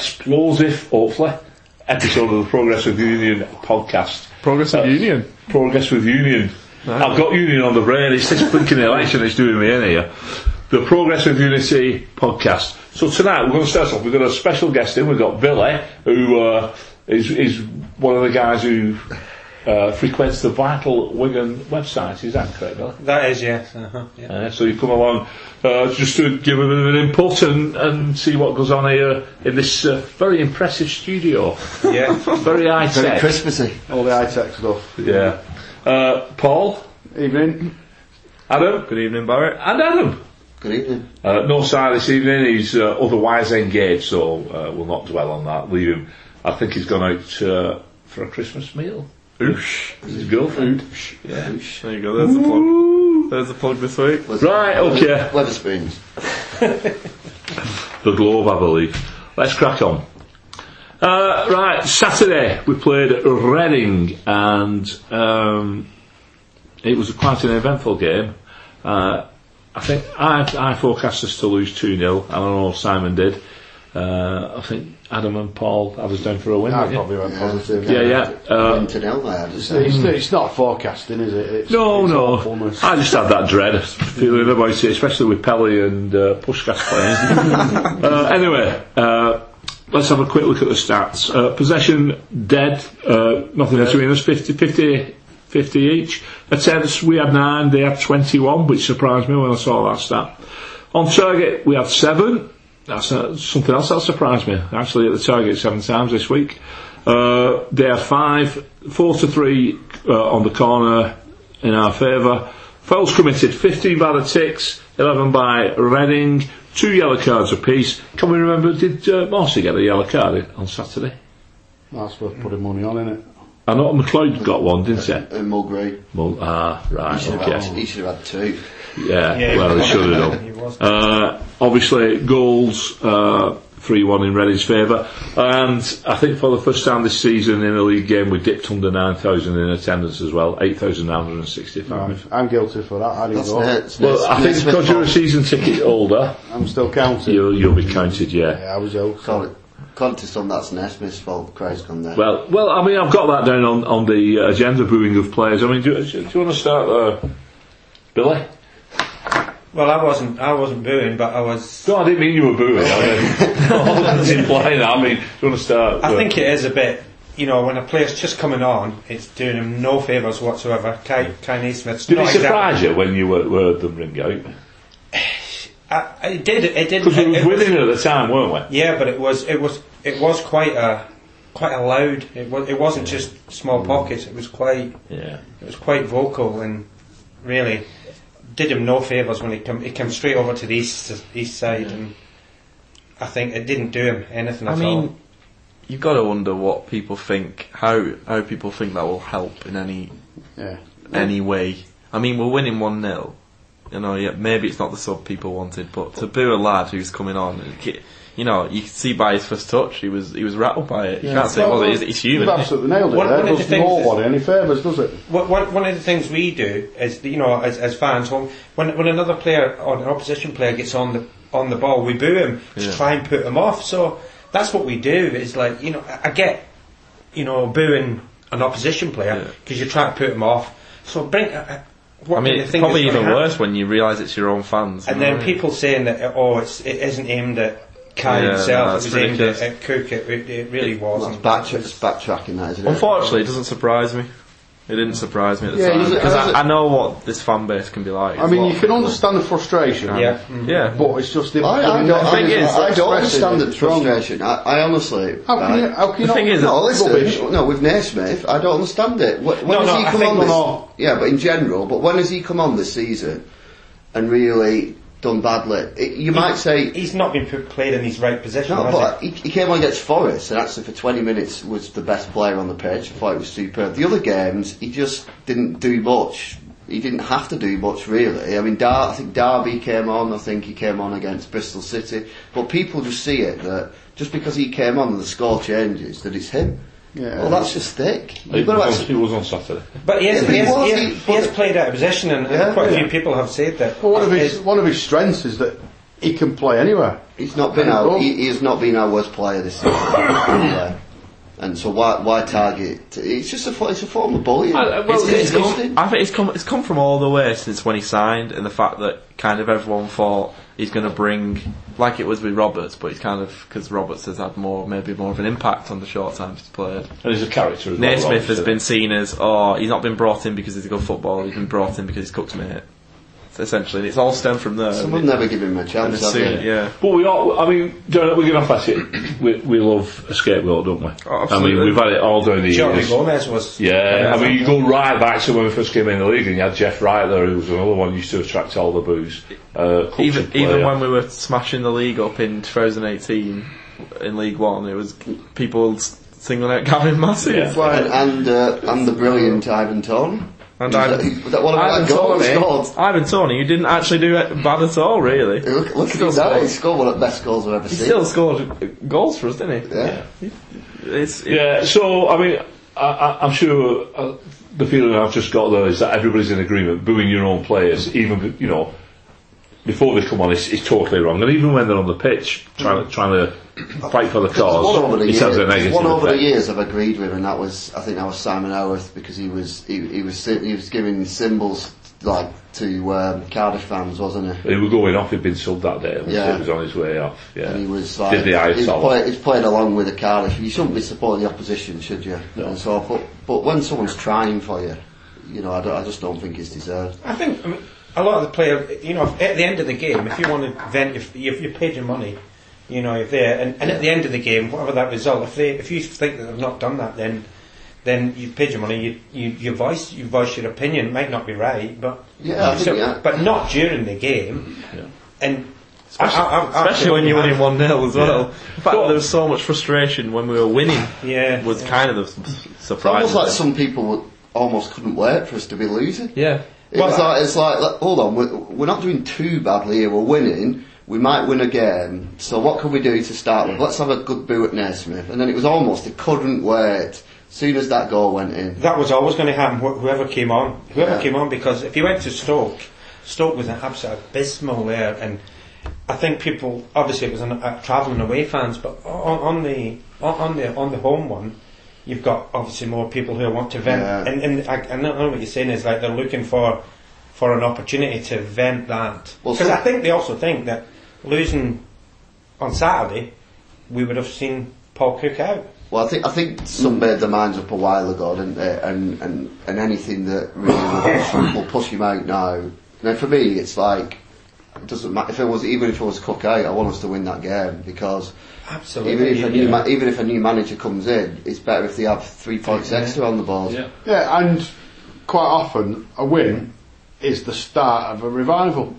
Welcome to another explosive, hopefully, episode of the Progress with Union podcast. Progress of Uh, Union. Progress with Union. I've got Union on the brain. It's this blinking election that's doing me in here. The Progress with Unity podcast. So tonight we're going to start off. We've got a special guest in. We've got Billy, who uh, is is one of the guys who uh, frequents the Vital Wigan website. Is that correct, Billy? That is, yes. Uh-huh, yeah. Uh, so you come along uh, just to give a bit of an input and, and see what goes on here in this uh, very impressive studio. yeah. Very high Very. Christmassy. All the high tech stuff. Yeah. Uh, Paul, Evening. Adam, Good evening, Barrett. and Adam. Good evening. Uh, no Si this evening. He's uh, otherwise engaged, so uh, we'll not dwell on that. Leave him. I think he's gone out uh, for a Christmas meal. Oosh. His girlfriend. Yeah. There you go, there's the plug. There's the plug this week. Right, okay. Wetherspoons. The Globe, I believe. Let's crack on. Uh, right, Saturday we played at Reading and um, it was quite an eventful game. Uh, I think I, I forecast us to lose 2 0. I don't know if Simon did. Uh, I think Adam and Paul had us down for a win. I probably went positive. Yeah, yeah. Uh, Win to I had to It's, say. it's, it's not forecasting, is it? It's, No, it's no. awfulness. I just had that dread feeling about it, especially with Pelly and uh, Puscas playing. uh, anyway, uh, let's have a quick look at the stats. Uh, possession dead, uh, nothing between us, 50, 50, 50 each. Attempts, we had 9, they had 21, which surprised me when I saw that stat. On target, we had 7. That's uh, something else that surprised me. Actually, at the target seven times this week. Uh, they are 5, 4 to 3 uh, on the corner in our favour. Fouls committed, 15 by the Tics, 11 by Reading, two yellow cards apiece. Can we remember, did uh, Morsy get a yellow card on Saturday? That's worth putting money on, isn't it? I know McLeod got one, didn't he? And Mulgrew. Well, ah, right, He should, have had, he should have had two. Yeah, Yeah, well, he they was. should have done. Uh, obviously, goals, uh, 3-1 in Reading's favour. And I think for the first time this season in a league game, we dipped under 9,000 in attendance as well, 8,965. I'm guilty for that. I didn't That's go. Nate. Well, I think because you're a season ticket holder, I'm still counting. you'll, you'll be counted, yeah. Yeah, I was joking. Sorry. Contest on that's Naismith's fault. Christ gone there. Well, well, I mean, I've got that down on, on the uh, agenda booing of players. I mean, do, do, you want to start there, Billy? Well, I wasn't. I wasn't booing, but I was. No, I didn't mean you were booing. I mean, I wasn't implying that. I mean, do you want to start? I uh, think it is a bit. You know, when a player's just coming on, it's doing him no favours whatsoever. Kal, Kal Naismith's Did it surprise exactly- you when you were, heard them ring out? I, it did. It did. Because we was winning at the time, weren't we? Yeah, but it was. It was. It was quite a. Quite a loud. It was. It wasn't just small pockets. It was quite. Yeah. It was quite vocal and really did him no favours when he come. He came straight over to the east east side and. I think it didn't do him anything I at mean, all. you've got to wonder what people think, how how people think that will help in any Yeah. any way. I mean, we're winning one 0 You know, yeah, maybe it's not the sub people wanted, but to boo a lad who's coming on, ki- you know, you can see by his first touch, he was he was rattled by it. You can't say, well, it's, it's human. You've absolutely nailed it. One- there. one of the does things is- any favours, does it? One, one one of the things we do is, you know, as, as fans, when, when when another player or an opposition player gets on the on the ball, we boo him to Yeah. try and put him off. So that's what we do. Is like, you know, I I get, you know, booing an opposition player Yeah. because you're trying to put him off. So bring. Uh, uh, what I mean, it's probably even happen- worse when you realise it's your own fans. And you know then what people saying that oh, it's it isn't aimed at Kal Yeah, himself. no, it was aimed at, ridiculous. at Cook. It, it, it really Well, wasn't. that's back, it's backtracking, that, isn't it? Unfortunately, it doesn't surprise me. It didn't surprise me at the Yeah, time because I, I know what this fan base can be like. I mean, you can understand the frustration. Yeah. Yeah, mm-hmm. But it's just the, I, I, the don't, thing is, I don't understand the frustration. I, I honestly. How can you, right? how can you The not? thing is, No, listen. rubbish. No, with Naismith, I don't understand it. When No, has no, he come on this? Yeah, but in general. But when has he come on this season and really done badly? It, you might say. He's not been played in his right position. No, but he, he came on against Forest and actually for 20 minutes was the best player on the pitch. I thought it was superb. The other games, he just didn't do much. He didn't have to do much really. I mean, Dar- I think Derby came on. I think he came on against Bristol City. But people just see it that just because he came on and the score changes, that it's him. Yeah. Well, that's just thick. It You've got to was, actually- it was on Saturday. But he has, Yeah, he, he has, he, he- has, he has played out of position, and, and Yeah, quite a few people have said that. Well, one of his His- one of his strengths is that he can play anywhere. He's not been Well- our, he, he has not been our worst player this season. Yeah. And so why why target? It's just a it's a form of bullying. Uh, well, it's it's- disgusting. I think it's come it's come from all the way since when he signed, and the fact that kind of everyone thought he's going to bring, like it was with Roberts, but he's kind of because Roberts has had more maybe more of an impact on the short time he's played. And he's a character as well. Naismith Roberts, has been seen as oh he's not been brought in because he's a good footballer, he's been brought in because he's Cook's mate. So essentially, it's all stemmed from there. Someone never give him a and chance. have soon- they? yeah. But we all, I mean, John, we're going to face it. We, we love a scapegoat, don't we? Oh, I absolutely. mean, we've had it all during the Jordi years. Gomez was. Yeah, I mean, you go right back to when we first came in the league, and you had Jeff Wright there, who was another one who used to attract all the boos. Uh, Even even when we were smashing the league up in 2018 in League One, it was people s- singling out Gavin Massey. Yeah. It's like, And and, uh, and the brilliant Ivan Toney. And Was Ivan, that, was that one Ivan that Tony, scored? Ivan Toney, who didn't actually do it bad at all, really. Look, look at Still him now. scored. He scored one of the best goals I've ever He seen. still scored goals for us, didn't he? yeah. It's, it- Yeah, so, I mean, I, I, I'm sure uh, the feeling I've just got there is that everybody's in agreement, booing your own players, even, you know, before they come on, is, is totally wrong. And even when they're on the pitch, trying, to trying to fight for the One over cause, the it a years, negative one over the years I've agreed with, and that was I think that was Simon Howarth because he was he, he was he was giving symbols like to um, Cardiff fans, wasn't he? He was going off, he'd been subbed that day, Yeah. he was on his way off. Yeah. And he was like Did the eye he's, solid. play, he's played along with the Cardiff. You shouldn't be supporting the opposition, should you? And so, but but when someone's trying for you, you know, I, don't, I just don't think it's deserved. I think I mean, a lot of the players, you know, if- at the end of the game, if you want to vent, if, if you paid your money, you know, if they're, and, and at the end of the game, whatever that result, if they, if you think that they've not done that, then, then you've paid your money, you, you, you voice, you voice your opinion, it might not be right, but, Yeah, so- yeah. but not during the game, and, I- I- I- especially when you're winning 1 0 as well. The fact that Well- there was so much frustration when we were winning Yeah, was yeah. kind of the s- It's surprise. almost like some people almost couldn't wait for us to be losing. yeah. It Well, like, it's like, like, hold on, we're, we're not doing too badly here, we're winning, we might win again, so what can we do to start with? Let's have a good boo at Naismith. And then it was almost, they couldn't wait, soon as that goal went in. that was always going to happen. wh- Whoever came on, whoever Yeah. came on, because if you went to Stoke, Stoke was an absolute abysmal there, and I think people obviously it was an, uh, travelling away fans, but on, on the on, on the on the home one, you've got obviously more people who want to vent, Yeah. and, and I, I know what you're saying is like they're looking for for an opportunity to vent that Well, because so- I think they also think that losing on Saturday, we would have seen Paul Cook out. Well, I think I think some hmm. made their minds up a while ago, didn't they? And and, and anything that really will push, will push him out now. Now, for me, it's like it doesn't matter if it was even if it was Cook out. I want us to win that game because Absolutely, even if a new yeah. ma- even if a new manager comes in, it's better if they have three points extra on the board. Yeah. Yeah, and quite often a win is the start of a revival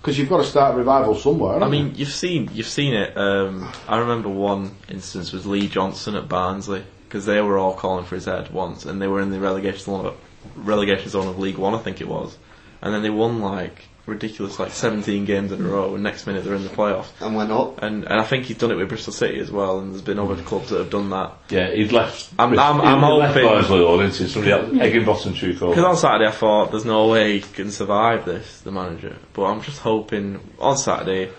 because you've got to start a revival somewhere. I haven't you? mean, you've seen you've seen it. Um, I remember one instance was Lee Johnson at Barnsley because they were all calling for his head once, and they were in the relegation zone, of, relegation zone of League One, I think it was, and then they won like ridiculous, like 17 games in a row, and next minute they're in the playoffs. And went up. And and I think he's done it with Bristol City as well, and there's been other clubs that have done that. Yeah, he'd left. I'm- I'm- he'd I'm left hoping- Barnsley though, didn't he? Somebody else, Heckingbottom took over. Because on Saturday I thought there's no way he can survive this, the manager. But I'm just hoping on Saturday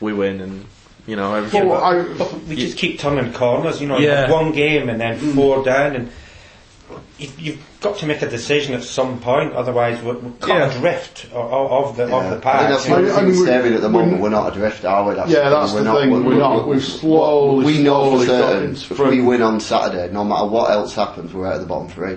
we win and you know everything. Well, I, But we just keep turning corners, you know, Yeah. one game and then four down, and you, you've got to make a decision at some point, otherwise we're, we're caught Yeah. adrift o- o- of the Yeah. of the I that's you mean, think we- David at the we- moment. We're not adrift, are we? That's Yeah, the that's thing. the We're thing, we're not. we- We've slowly, We know for slowly certain if we win on Saturday, no matter what else happens, we're out of the bottom three.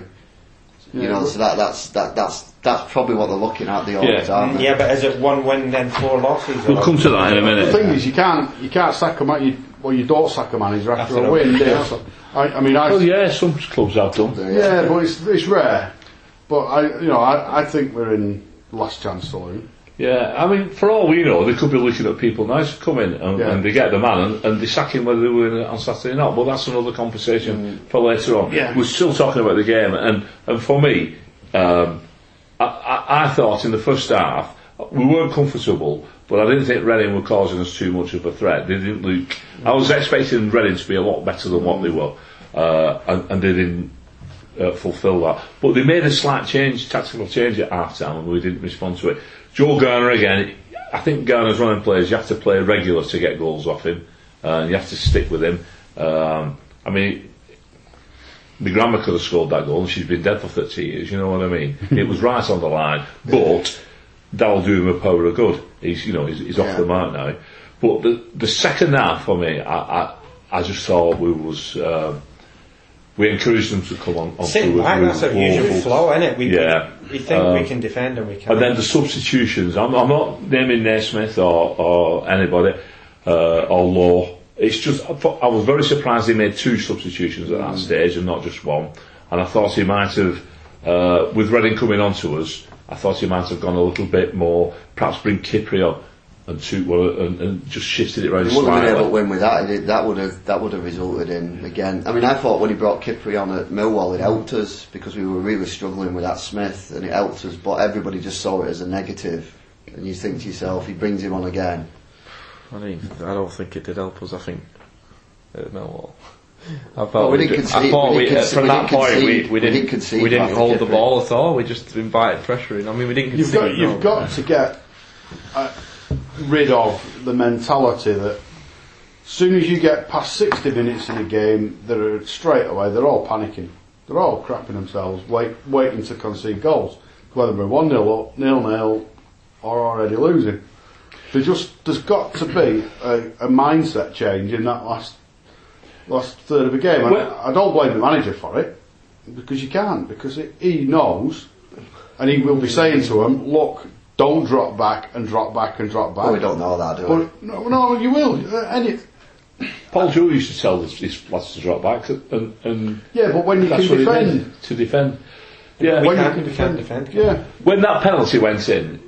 You Yeah. know, so that that's that that's that's probably what they're looking at the Yeah. odds, aren't they? Yeah, but is it one win then four losses? We'll come to that in a minute. The minute. thing is, you can't you can't sack them man. You, well, you don't sack a manager after, After a win. do you? yeah. I, I mean, I Well, yeah, some clubs have done. yeah, but it's it's rare. But I, you know, I, I think we're in last chance saloon. Yeah, I mean, for all we know, they could be looking at people now to come in and, Yeah. and they get the man and, and they sack him whether they win on Saturday or not. But that's another conversation for later on. Yeah. We're still talking about the game, and, and for me, um, I, I, I thought in the first half we weren't comfortable, but I didn't think Reading were causing us too much of a threat. They didn't look. I was expecting Reading to be a lot better than what they were, uh, and, and they didn't uh, fulfil that. But they made a slight change, tactical change at half time, and we didn't respond to it. Joe Garner again. I think Garner's running players, you have to play regular to get goals off him, uh, and you have to stick with him. Um, I mean, my grandma could have scored that goal, and she's been dead for 30 years. You know what I mean? it was right on the line, but that'll do him a power of good. He's, you know, he's, he's off Yeah. the mark now. But the the second half for me, I I, I just thought we was. Um, we encouraged them to come on. on Sitting through back, that's our Wolves. usual flaw, isn't it? We, Yeah. we think Um, we can defend and we can. And then the substitutions. I'm, I'm not naming Naismith or, or anybody uh, or Law. It's just I, thought, I was very surprised he made two substitutions at that stage and not just one. And I thought he might have, uh, with Reading coming on to us, I thought he might have gone a little bit more. Perhaps bring Kipre on and, two, well, and, and just shifted it around He wouldn't have been able to win with that. It, that would have that would have resulted in again. I mean, I thought when he brought Kipre on at Millwall, it helped us because we were really struggling with that Smith, and it helped us. But everybody just saw it as a negative, and you think to yourself, he brings him on again. I mean, I don't think it did help us. I think at Millwall. I thought Well, we we, didn't concede- I thought we we, didn't uh, concede- from we that didn't point we, concede- we we didn't didn't concede we didn't hold the ball at all. We just invited pressure in. I mean, we didn't You've concede. got, you've no. got to get uh, rid of the mentality that as soon as you get past 60 minutes in a game, they're straight away, they're all panicking. They're all crapping themselves, wait, waiting to concede goals. Whether we're 1 0 up, nil nil, or already losing. There just, there's got to be a, a mindset change in that last last third of a game. Well- I don't blame the manager for it, because you can't, because it, he knows and he will be saying to them, look, don't drop back and drop back and drop back. Well, we don't know that, do we? But, no, no, you will. Uh, and it, Paul Jewell used to tell his, his lads to drop back, and, and yeah, but when you can defend, to defend. Yeah, We when can't- you can can't defend, defend, yeah. when that penalty went in,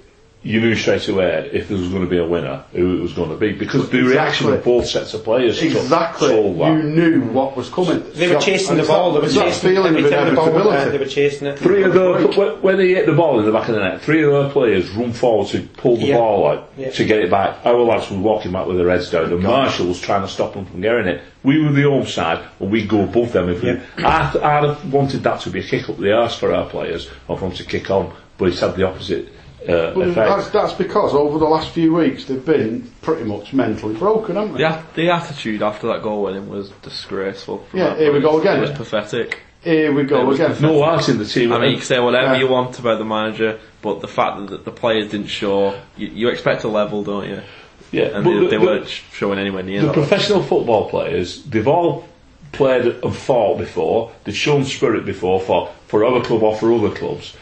you knew straight away if there was going to be a winner, who it was going to be, because the reaction of both sets of players told- Exactly. told that. You knew what was coming. They were chasing And the ball. They were it's that chasing feeling every of time the ball went there, inevitability. They were chasing it. Three of the when- when they hit the ball in the back of the net, three of their players run forward to pull the Yeah. ball out Yeah. to get it back. Our lads were walking back with their heads down, and Marshall was trying to stop them from getting it. We were the home side, and we go above them. If Yeah. we, I'd, I'd have wanted that to be a kick up the arse for our players, or for them to kick on, but it's had the opposite uh, Well, effect. that's, that's because over the last few weeks they've been pretty much mentally broken, haven't they? The, the attitude after that goal winning was disgraceful. Yeah, that here we go again. It was pathetic. Here we go was again. no heart in the team. I mean, you can say whatever Yeah. you want about the manager, but the fact that the players didn't show, you, you expect a level, don't you? yeah, And but they, the- they the- weren't sh- showing anywhere near the that. professional football players, they've all played and fought before, they've shown spirit before for, for our club or for other clubs.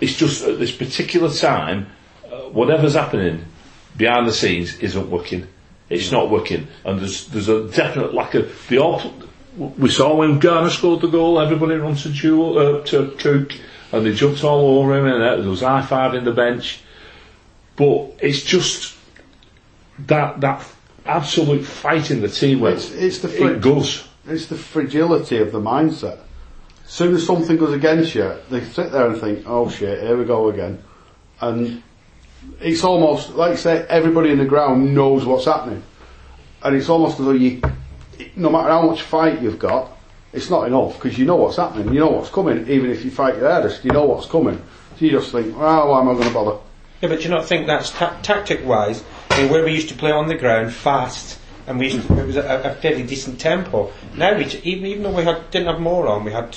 It's just at this particular time, uh, whatever's happening behind the scenes isn't working. It's not working, and there's there's a definite lack of. They all we saw when Garner scored the goal, everybody runs to Jewell uh, to Cook, and they jumped all over him, and uh, there was high five in the bench. But it's just that that absolute fight in the team where It's- it's the it goes. It's the fragility of the mindset. As soon as something goes against you, they sit there and think, oh shit, here we go again. And it's almost, like you say, everybody in the ground knows what's happening. And it's almost as though you, no matter how much fight you've got, it's not enough because you know what's happening, you know what's coming, even if you fight your hardest, you know what's coming. So you just think, well, why am I going to bother? Yeah, but do you not think that's ta- tactic wise? I mean, where we used to play on the ground fast, and we to, it was a, a fairly decent tempo. Now we even even though we had didn't have more on, we had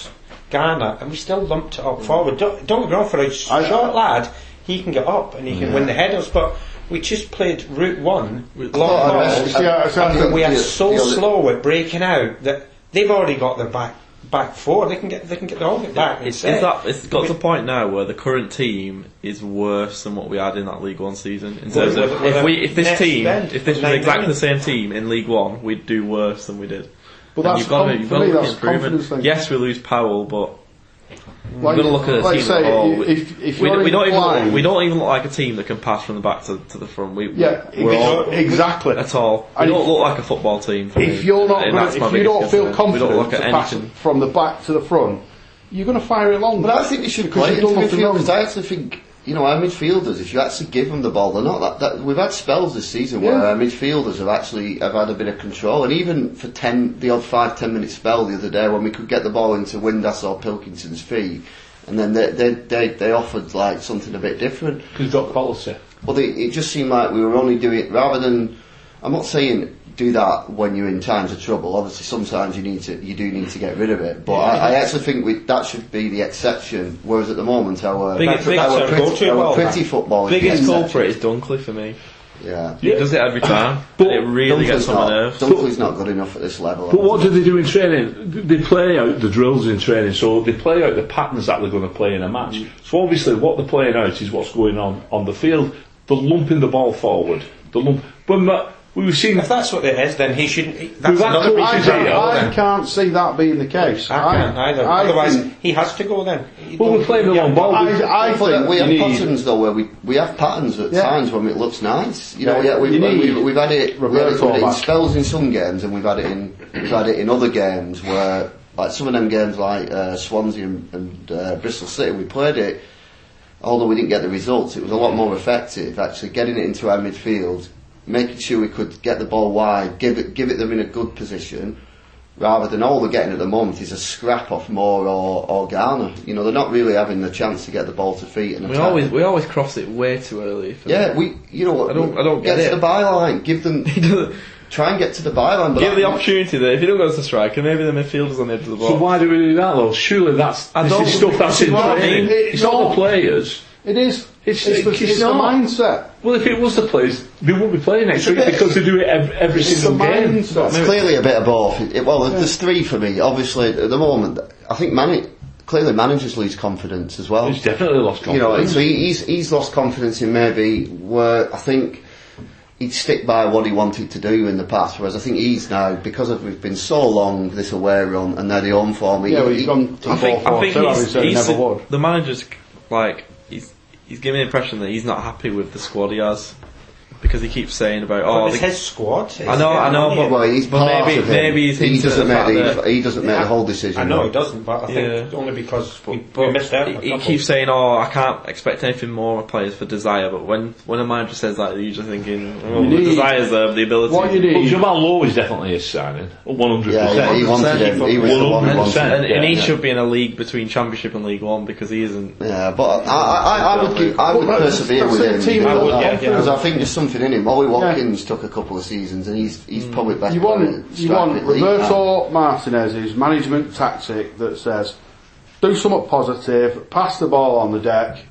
Garner, and we still lumped it up mm. forward. Don't, don't get me wrong, for a sh- I- short lad, he can get up and he can win the headers, but we just played route one, long thought I balls, read- See, I- see, I and think we are so slow at breaking out that they've already got their back back four. They can get they can get the whole bit back. It's, set. it's, that, it's got to the point now where the current team is worse than what we had in that League One season. In terms of if we if this team if this was exactly the same team in League One, we'd do worse than we did. But And that's you've got to, you've for got to me, look that's at improvement. confidence thing. Yes, we lose Powell, but Like, We've got to look at the like team say, as a whole. if, if we, you're we don't even look, we don't even look like a team that can pass from the back to, to the front. We, Yeah, we're all, exactly. at all. We And don't if- look like a football team. For me. If you're not And gonna, if you don't feel concern. confident don't to pass from the back to the front, you're going to fire it long. But I think they should Because play you've into done nothing wrong. midfielders. I actually think, you know, our midfielders, if you actually give them the ball, they're not that, that we've had spells this season where our midfielders have actually have had a bit of control and even for 10, the odd five, ten minute spell the other day when we could get the ball into Windass or Pilkington's feet and then they they they, they offered like something a bit different. He's got quality. Well, they, it just seemed like we were only doing it rather than. I'm not saying do that when you're in times of trouble. Obviously, sometimes you need to, you do need to get rid of it. But I, I actually think we, that should be the exception. Whereas at the moment, our Biggest- biggest our go-to pretty, our ball, pretty football the Biggest exception. culprit is Dunkley for me. Yeah. He does it every time. But it really gets on my nerves. Dunkley's not good enough at this level. But what do they do in training? They play out the drills in training, so they play out the patterns that they're going to play in a match. Mm. So obviously, what they're playing out is what's going on on the field. They're lumping the ball forward. The lump. But ma- we've seen. If that's what it is, then he shouldn't. That's We've had another coaches I reason here, to can't, go I can't see that being the case. I can't either. I Otherwise, think- he has to go then. He Well, we're don't- playing the long ball. I, I think we have need, patterns though where we, we have patterns at Yeah. times when it looks nice. You know, Yeah, yeah, we've, you we've, we've had it, we've had it, we've had it in spells in some games, and we've had it in we've had it in other games where, like some of them games like uh, Swansea and, and uh, Bristol City, we played it. Although we didn't get the results, it was a lot more effective. Actually, getting it into our midfield, making sure we could get the ball wide, give it give it them in a good position, rather than oh, all they're getting at the moment is a scrap off Moore or, or Garner. You know, they're not really having the chance to get the ball to feet and We attack. always we always cross it way too early. For Yeah, we, you know what? I don't- I don't get, get to it. the byline. Give them, try and get to the byline. But give the opportunity there. if you don't go to the striker, maybe the midfielder's on the edge of the ball. So why do we do that though? Surely that's I this is stuff that's in training. It's not no. the players. it is. It's- It's, the, it's it's the mindset. Well, if it was the players, they wouldn't be playing next a week because they do it every, every It's the single game. mindset. It's clearly a bit of both. It- well, there's three for me. Obviously, at the moment, I think man- clearly managers lose confidence as well. He's definitely lost confidence. you know, confidence. so he- he's he's lost confidence in maybe where I think he'd stick by what he wanted to do in the past. Whereas I think he's now because of we've been so long this away run and now the home form. he- Yeah, well, he- he's gone to I think, I 4 think 4 2, he he's, he's never would. the manager's like he's giving the impression that he's not happy with the squad he has because he keeps saying about oh it's the, his squad. I know, I know, but- well, he's But part maybe- of him. maybe he's he doesn't the make the he doesn't make the whole decision. I know though. he doesn't, but I think Yeah. only because we, But we missed out. he, he keeps saying, "Oh, I can't expect anything more of players for desire." But when when a manager says that, you're just thinking, "Oh, You the desire's there, the ability." What you Well, need. Jamal Lowe is definitely a signing. 100%. Yeah, yeah, he wanted him. He was the one who wanted him. and, and he Yeah. should be in a league between Championship and League One because he isn't. Yeah, but I, I, I, I would I would persevere with him team I would, because yeah, yeah. because I think there's something in him. Ollie Watkins took a couple of seasons and he's he's probably best You want, you want striking league. Roberto Martinez's management tactic that says, do something positive, pass the ball on the deck,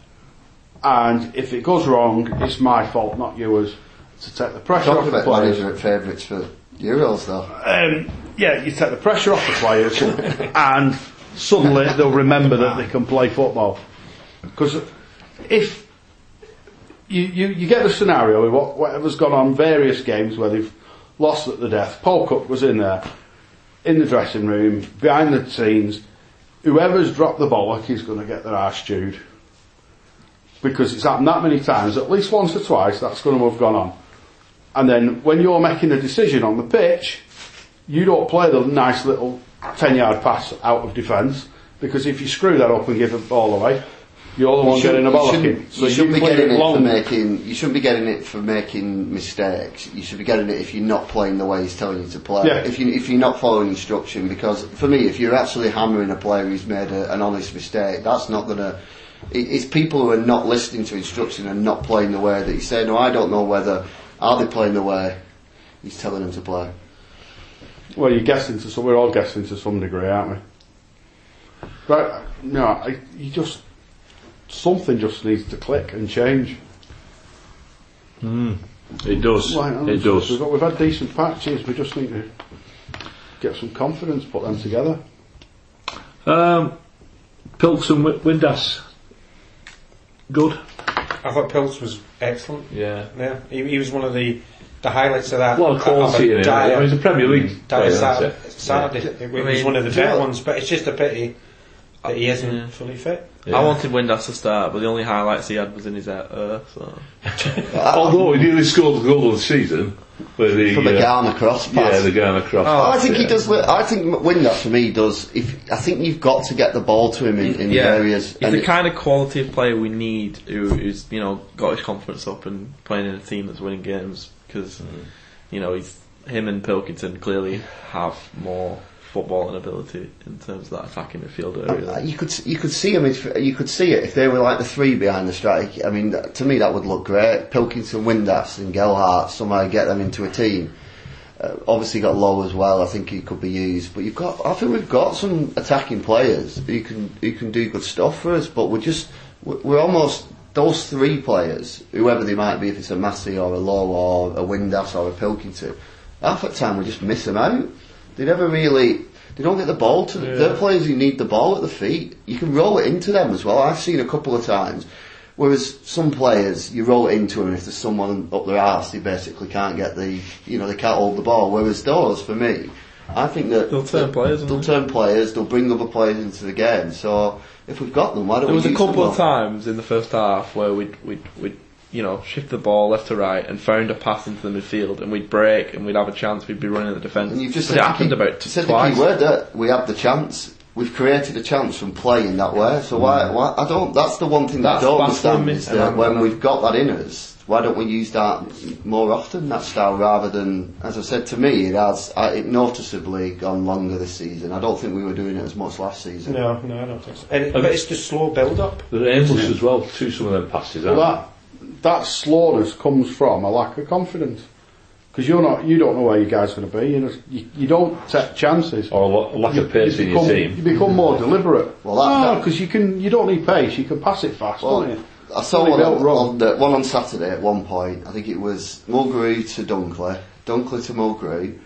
and if it goes wrong, it's my fault, not yours, to take the pressure off the about players. manager favourites for Euros though. Um, yeah, you take the pressure off the players, and suddenly they'll remember that they can play football. Because if you, you, you get the scenario with what, whatever's gone on various games where they've lost at the death. Paul Cook was in there, in the dressing room, behind the scenes. Whoever's dropped the bollock is going to get their arse chewed. Because it's happened that many times, at least once or twice, that's going to have gone on. And then when you're making a decision on the pitch, you don't play the nice little 10 yard pass out of defence, because if you screw that up and give the ball away, you're the one You shouldn't- getting a you shouldn't- So you shouldn't be getting it it for making. You shouldn't be getting it for making mistakes. You should be getting it if you're not playing the way he's telling you to play. Yeah. If you if you're not following instruction, because for me, if you're actually hammering a player who's made a, an honest mistake, that's not gonna. It, it's people who are not listening to instruction and not playing the way that he's saying. No, I don't know whether are they playing the way he's telling them to play. Well, you're guessing to some, we're all guessing to some degree, aren't we? Right, no, I, you just, something just needs to click and change. It does. Why? It does. We've, got, we've had decent patches, we just need to get some confidence, put them together. Um, Pilks and Wi- Windass. Good. I thought Pilks was excellent. Yeah. Yeah, he, he was one of the the highlights of that. A lot of quality in it. dire- He's a Premier League dire player, Sat- isn't it? Saturday. It I was mean, one of the better ones, but it's just a pity that he isn't Yeah. fully fit. Yeah. I wanted Windass to start, but the only highlights he had was in his uh, so. Although he nearly scored the goal of the season. With the, For the uh, Garner cross pass. Yeah, the Garner cross. Oh, I pass, think he yeah. does. I think Windass for me does. If I think you've got to get the ball to him in, in yeah, areas. he's and the it- kind of quality of player we need who, who's you know got his confidence up and playing in a team that's winning games because Mm. you know he's him and Pilkington clearly have more footballing ability in terms of that attacking midfield area. Uh, You could you could see them if you could see it if they were like the three behind the strike. I mean, to me that would look great. Pilkington, Windass, and Gelhardt somehow get them into a team. Uh, obviously got Lowe as well. I think he could be used, but you've got. I think we've got some attacking players who can who can do good stuff for us. But we're just we're we're almost those three players, whoever they might be, if it's a Massey or a Lowe or a Windass or a Pilkington. Half the time we just miss them out. They never really. They don't get the ball to. They're players who need the ball at the feet. You can roll it into them as well. I've seen a couple of times. Whereas some players, you roll it into them, and if there's someone up their arse, they basically can't get the, you know, they can't hold the ball. Whereas those, for me, I think that They'll turn players, They'll won't turn players. They'll bring other players into the game. So if we've got them, why don't There we was a couple of times in the first half where we'd, we'd, we'd you know, shift the ball left to right and found a pass into the midfield and we'd break and we'd have a chance, we'd be running the defence. And you've just but said it the happened key, about said twice. the key word that we have the chance. We've created a chance from playing that way. So why? why I don't. That's the one thing that I That's don't understand is that I'm- when we've got that in us, why don't we use that more often? That style rather than, as I said to me, it has uh, it noticeably gone longer this season. I don't think we were doing it as much last season. No, no, I don't think so. And it, but it's the slow build up. They're aimless as well to some of them passes, aren't Well, that that slowness comes from a lack of confidence because you're not you don't know where your guy's going to be. You, just, you you don't take chances. Or a lo- lack of pace in your team. You become more deliberate. Well, that- that- because you can you don't need pace. You can pass it fast, Well, don't you? I saw one on, wrong. on the, one on Saturday at one point. I think it was Mulgrew to Dunkley, Dunkley to Mulgrew.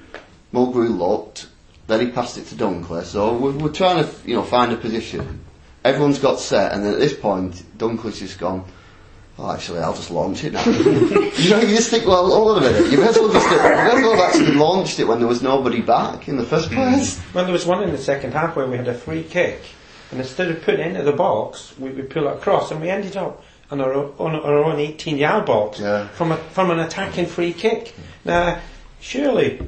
Mulgrew looked, then he passed it to Dunkley. So we're, we're trying to, you know, find a position. Everyone's got set, and then at this point, Dunkley's just gone. Oh, actually, I'll just launch it now. you know, you just think, well, hold on a minute. You may as well just, you as well actually launched it when there was nobody back in the first place. Mm. Well, there was one in the second half where we had a free kick, and instead of putting it into the box, we would pull it across, and we ended up on our, on our own 18 yard box Yeah. from, a, from an attacking free kick. Now, surely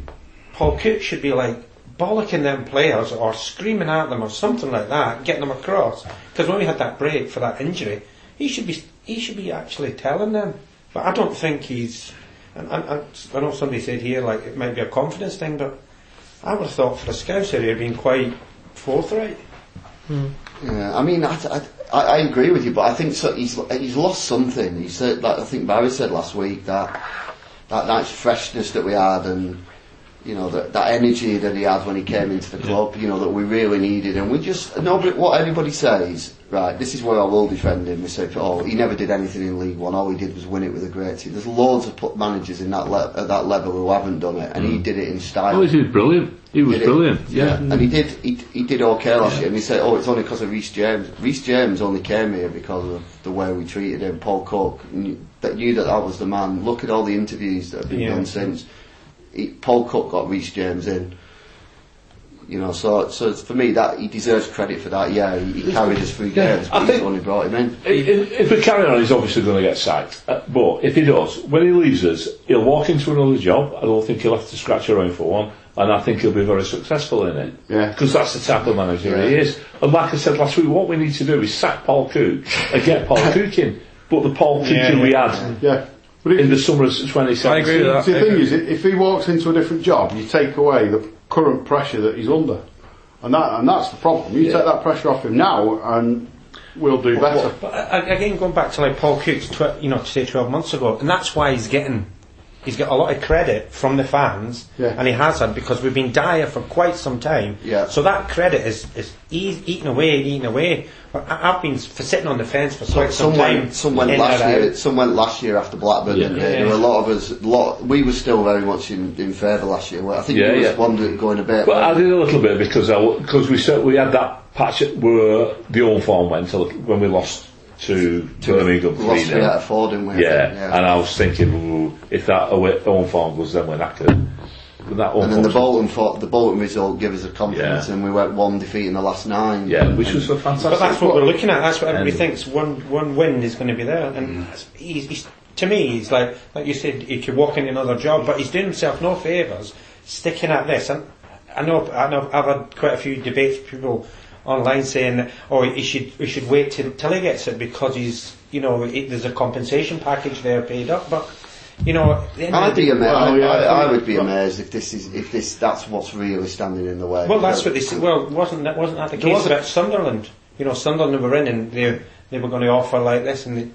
Paul Cook should be like bollocking them players or screaming at them or something like that, getting them across. Because when we had that break for that injury, he should be he should be actually telling them. But I don't think he's. And, and, and I know somebody said here like it might be a confidence thing, but I would have thought for a Scouser he'd been quite forthright. Hmm. Yeah, I mean, I, I, I I agree with you, but I think so, he's he's lost something. He said, like I think Barry said last week that that nice freshness that we had, and you know that that energy that he had when he came into the club, you know that we really needed, and we just nobody what everybody says. Right, this is where I will defend him. We say, oh, he never did anything in League One. All he did was win it with a great team. There's loads of put managers in that le- at that level who haven't done it, and he mm. did it in style. Oh, he was brilliant. He was Did it? brilliant. Yeah. and he mm. did he, he did okay last year. And he said, "Oh, it's only because of Reece James. Reece James only came here because of the way we treated him." Paul Cook knew that knew that that was the man. Look at all the interviews that have been Yeah. done since. He, Paul Cook got Reece James in. You know, so so for me that he deserves credit for that. Yeah, he, he carried us through Yeah, games, I but he's think- only brought him in. If, if we carry on, he's obviously going to get sacked. Uh, but if he does, when he leaves us, he'll walk into another job. I don't think he'll have to scratch around for one. And I think he'll be very successful in it. Yeah. Because that's the type of manager he is. And like I said last week, what we need to do is sack Paul Cook and get Paul Cook in. But the Paul Cook Yeah, we yeah. had Yeah. But if, in the summer of 2017. I agree with that. See, the thing is, if he walks into a different job, you take away the current pressure that he's under, and that and that's the problem. You take that pressure off him now, and we'll do better. But uh, again, going back to like Paul Cook's, tw- you know, to say 12 months ago, and that's why he's getting, he's got a lot of credit from the fans, Yeah. and he has had because we've been dire for quite some time. Yeah. So that credit is is eas eating away, eating away. But I, I've been for sitting on the fence for quite some, Some time. went, some went last year. Some went last year after Blackburn. Yeah. didn't? Yeah. There were a lot of us. Lot, we were still very much in, in favour last year. I think Yeah, we was yeah. one that going a bit. But I did a little bit because because we said we had that patch where the old form went till- when we lost to Birmingham we lost 3 three out of four, didn't we? Yeah, think? and I was thinking, ooh, if that away, home form goes, then we're knackered. But that home And then the Bolton fought, the Bolton result gave us a confidence, Yeah. and we went one defeat in the last nine. yeah, which was a fantastic. But that's what we're looking at. That's what everybody And- thinks. One one win is going to be there, and mm. he's, he's to me, he's like like you said, he could walk in another job, but he's doing himself no favours sticking at this. And I know, I know, I've had quite a few debates with people online saying, that, "Oh, he should he should wait till till he gets it because he's you know it, there's a compensation package there paid up." But you know, at the end of I'd be amazed. Well, I, yeah, I, I I would be amazed if this is if this that's what's really standing in the way. Well, that's what they said. Well, wasn't that wasn't that the There case was a- about Sunderland? You know, Sunderland were in and they they were going to offer like this, and it,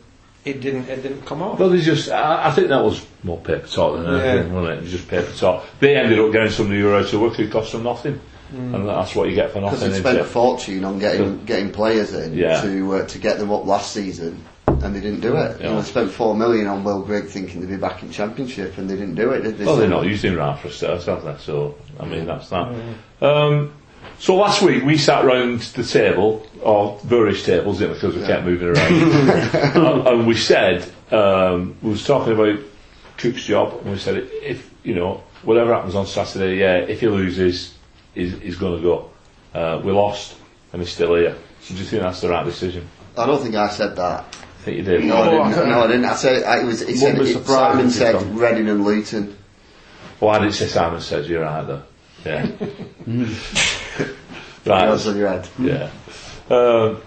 it didn't it didn't come off. Well, there's just, I, I think that was more paper talk than anything, wasn't it? It was just paper talk. They ended up getting somebody who wrote to work who cost them nothing. And that's what you get for nothing. because they spent a fortune on getting getting players in Yeah. to uh, to get them up last season, and they didn't do it. You know, they spent four million on Will Grigg thinking they'd be back in Championship, and they didn't do it. Did they? Well, So- they're not using him around for a have they? So, I mean, that's that. Um, so last week we sat round the table, or various tables, didn't we, because we kept moving around. and, and we said, um, we was talking about Cook's job, and we said, if, you know, whatever happens on Saturday, yeah, if he loses, he's, he's going to go. Uh, we lost, and he's still here. So do you think that's the right decision? I don't think I said that. I think you did. No, I didn't. No, I didn't. I said I, it was. It said, Wouldn't be it, Simon said it's. Reading and Luton. Well, I didn't say Simon says, you're right, though. Yeah. right. Yours on your head. Yeah. Um,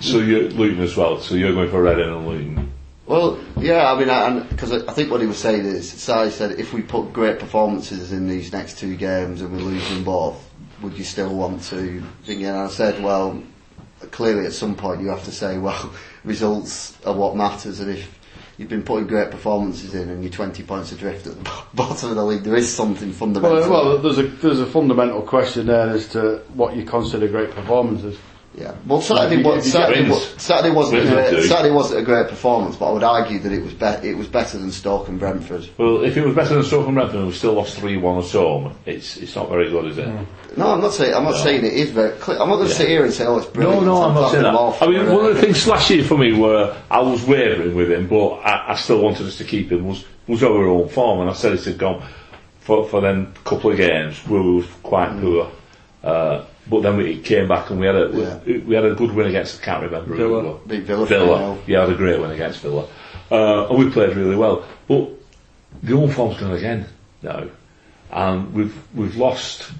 so you're Luton as well. So you're going for Reading and Luton. Well, yeah, I mean, because I, I think what he was saying is, Si said, if we put great performances in these next two games and we lose them both, would you still want to? And I said, well, clearly at some point you have to say, well, results are what matters, and if you've been putting great performances in and you're 20 points adrift at the bottom of the league, there is something fundamental. Well, well, there's a there's a fundamental question there as to what you consider great performances. Yeah. Well, Saturday, If you- was, if you Saturday, get wa- wins. Saturday wasn't a great, do. Saturday wasn't a great performance, but I would argue that it was be- it was better than Stoke and Brentford. Well, if it was better than Stoke and Brentford and we still lost 3 1 at home, it's it's not very good, is it? No, I'm not saying I'm not saying it is very. Clear. I'm not going to sit here and say, "Oh, it's brilliant." no, no, I'm not saying that. off I mean, one of the things last year for me were I was wavering with him, but I, I still wanted us to keep him, was, was our own form. And I said it had gone for, for them couple of games where we were quite poor. Uh, but then we came back and we had a Yeah. we, had a good win against I can't remember who Villa. it was. Villa Villa. Yeah, had a great win against Villa. Uh, and we played really well. But the home form's gone again now. And we've we've lost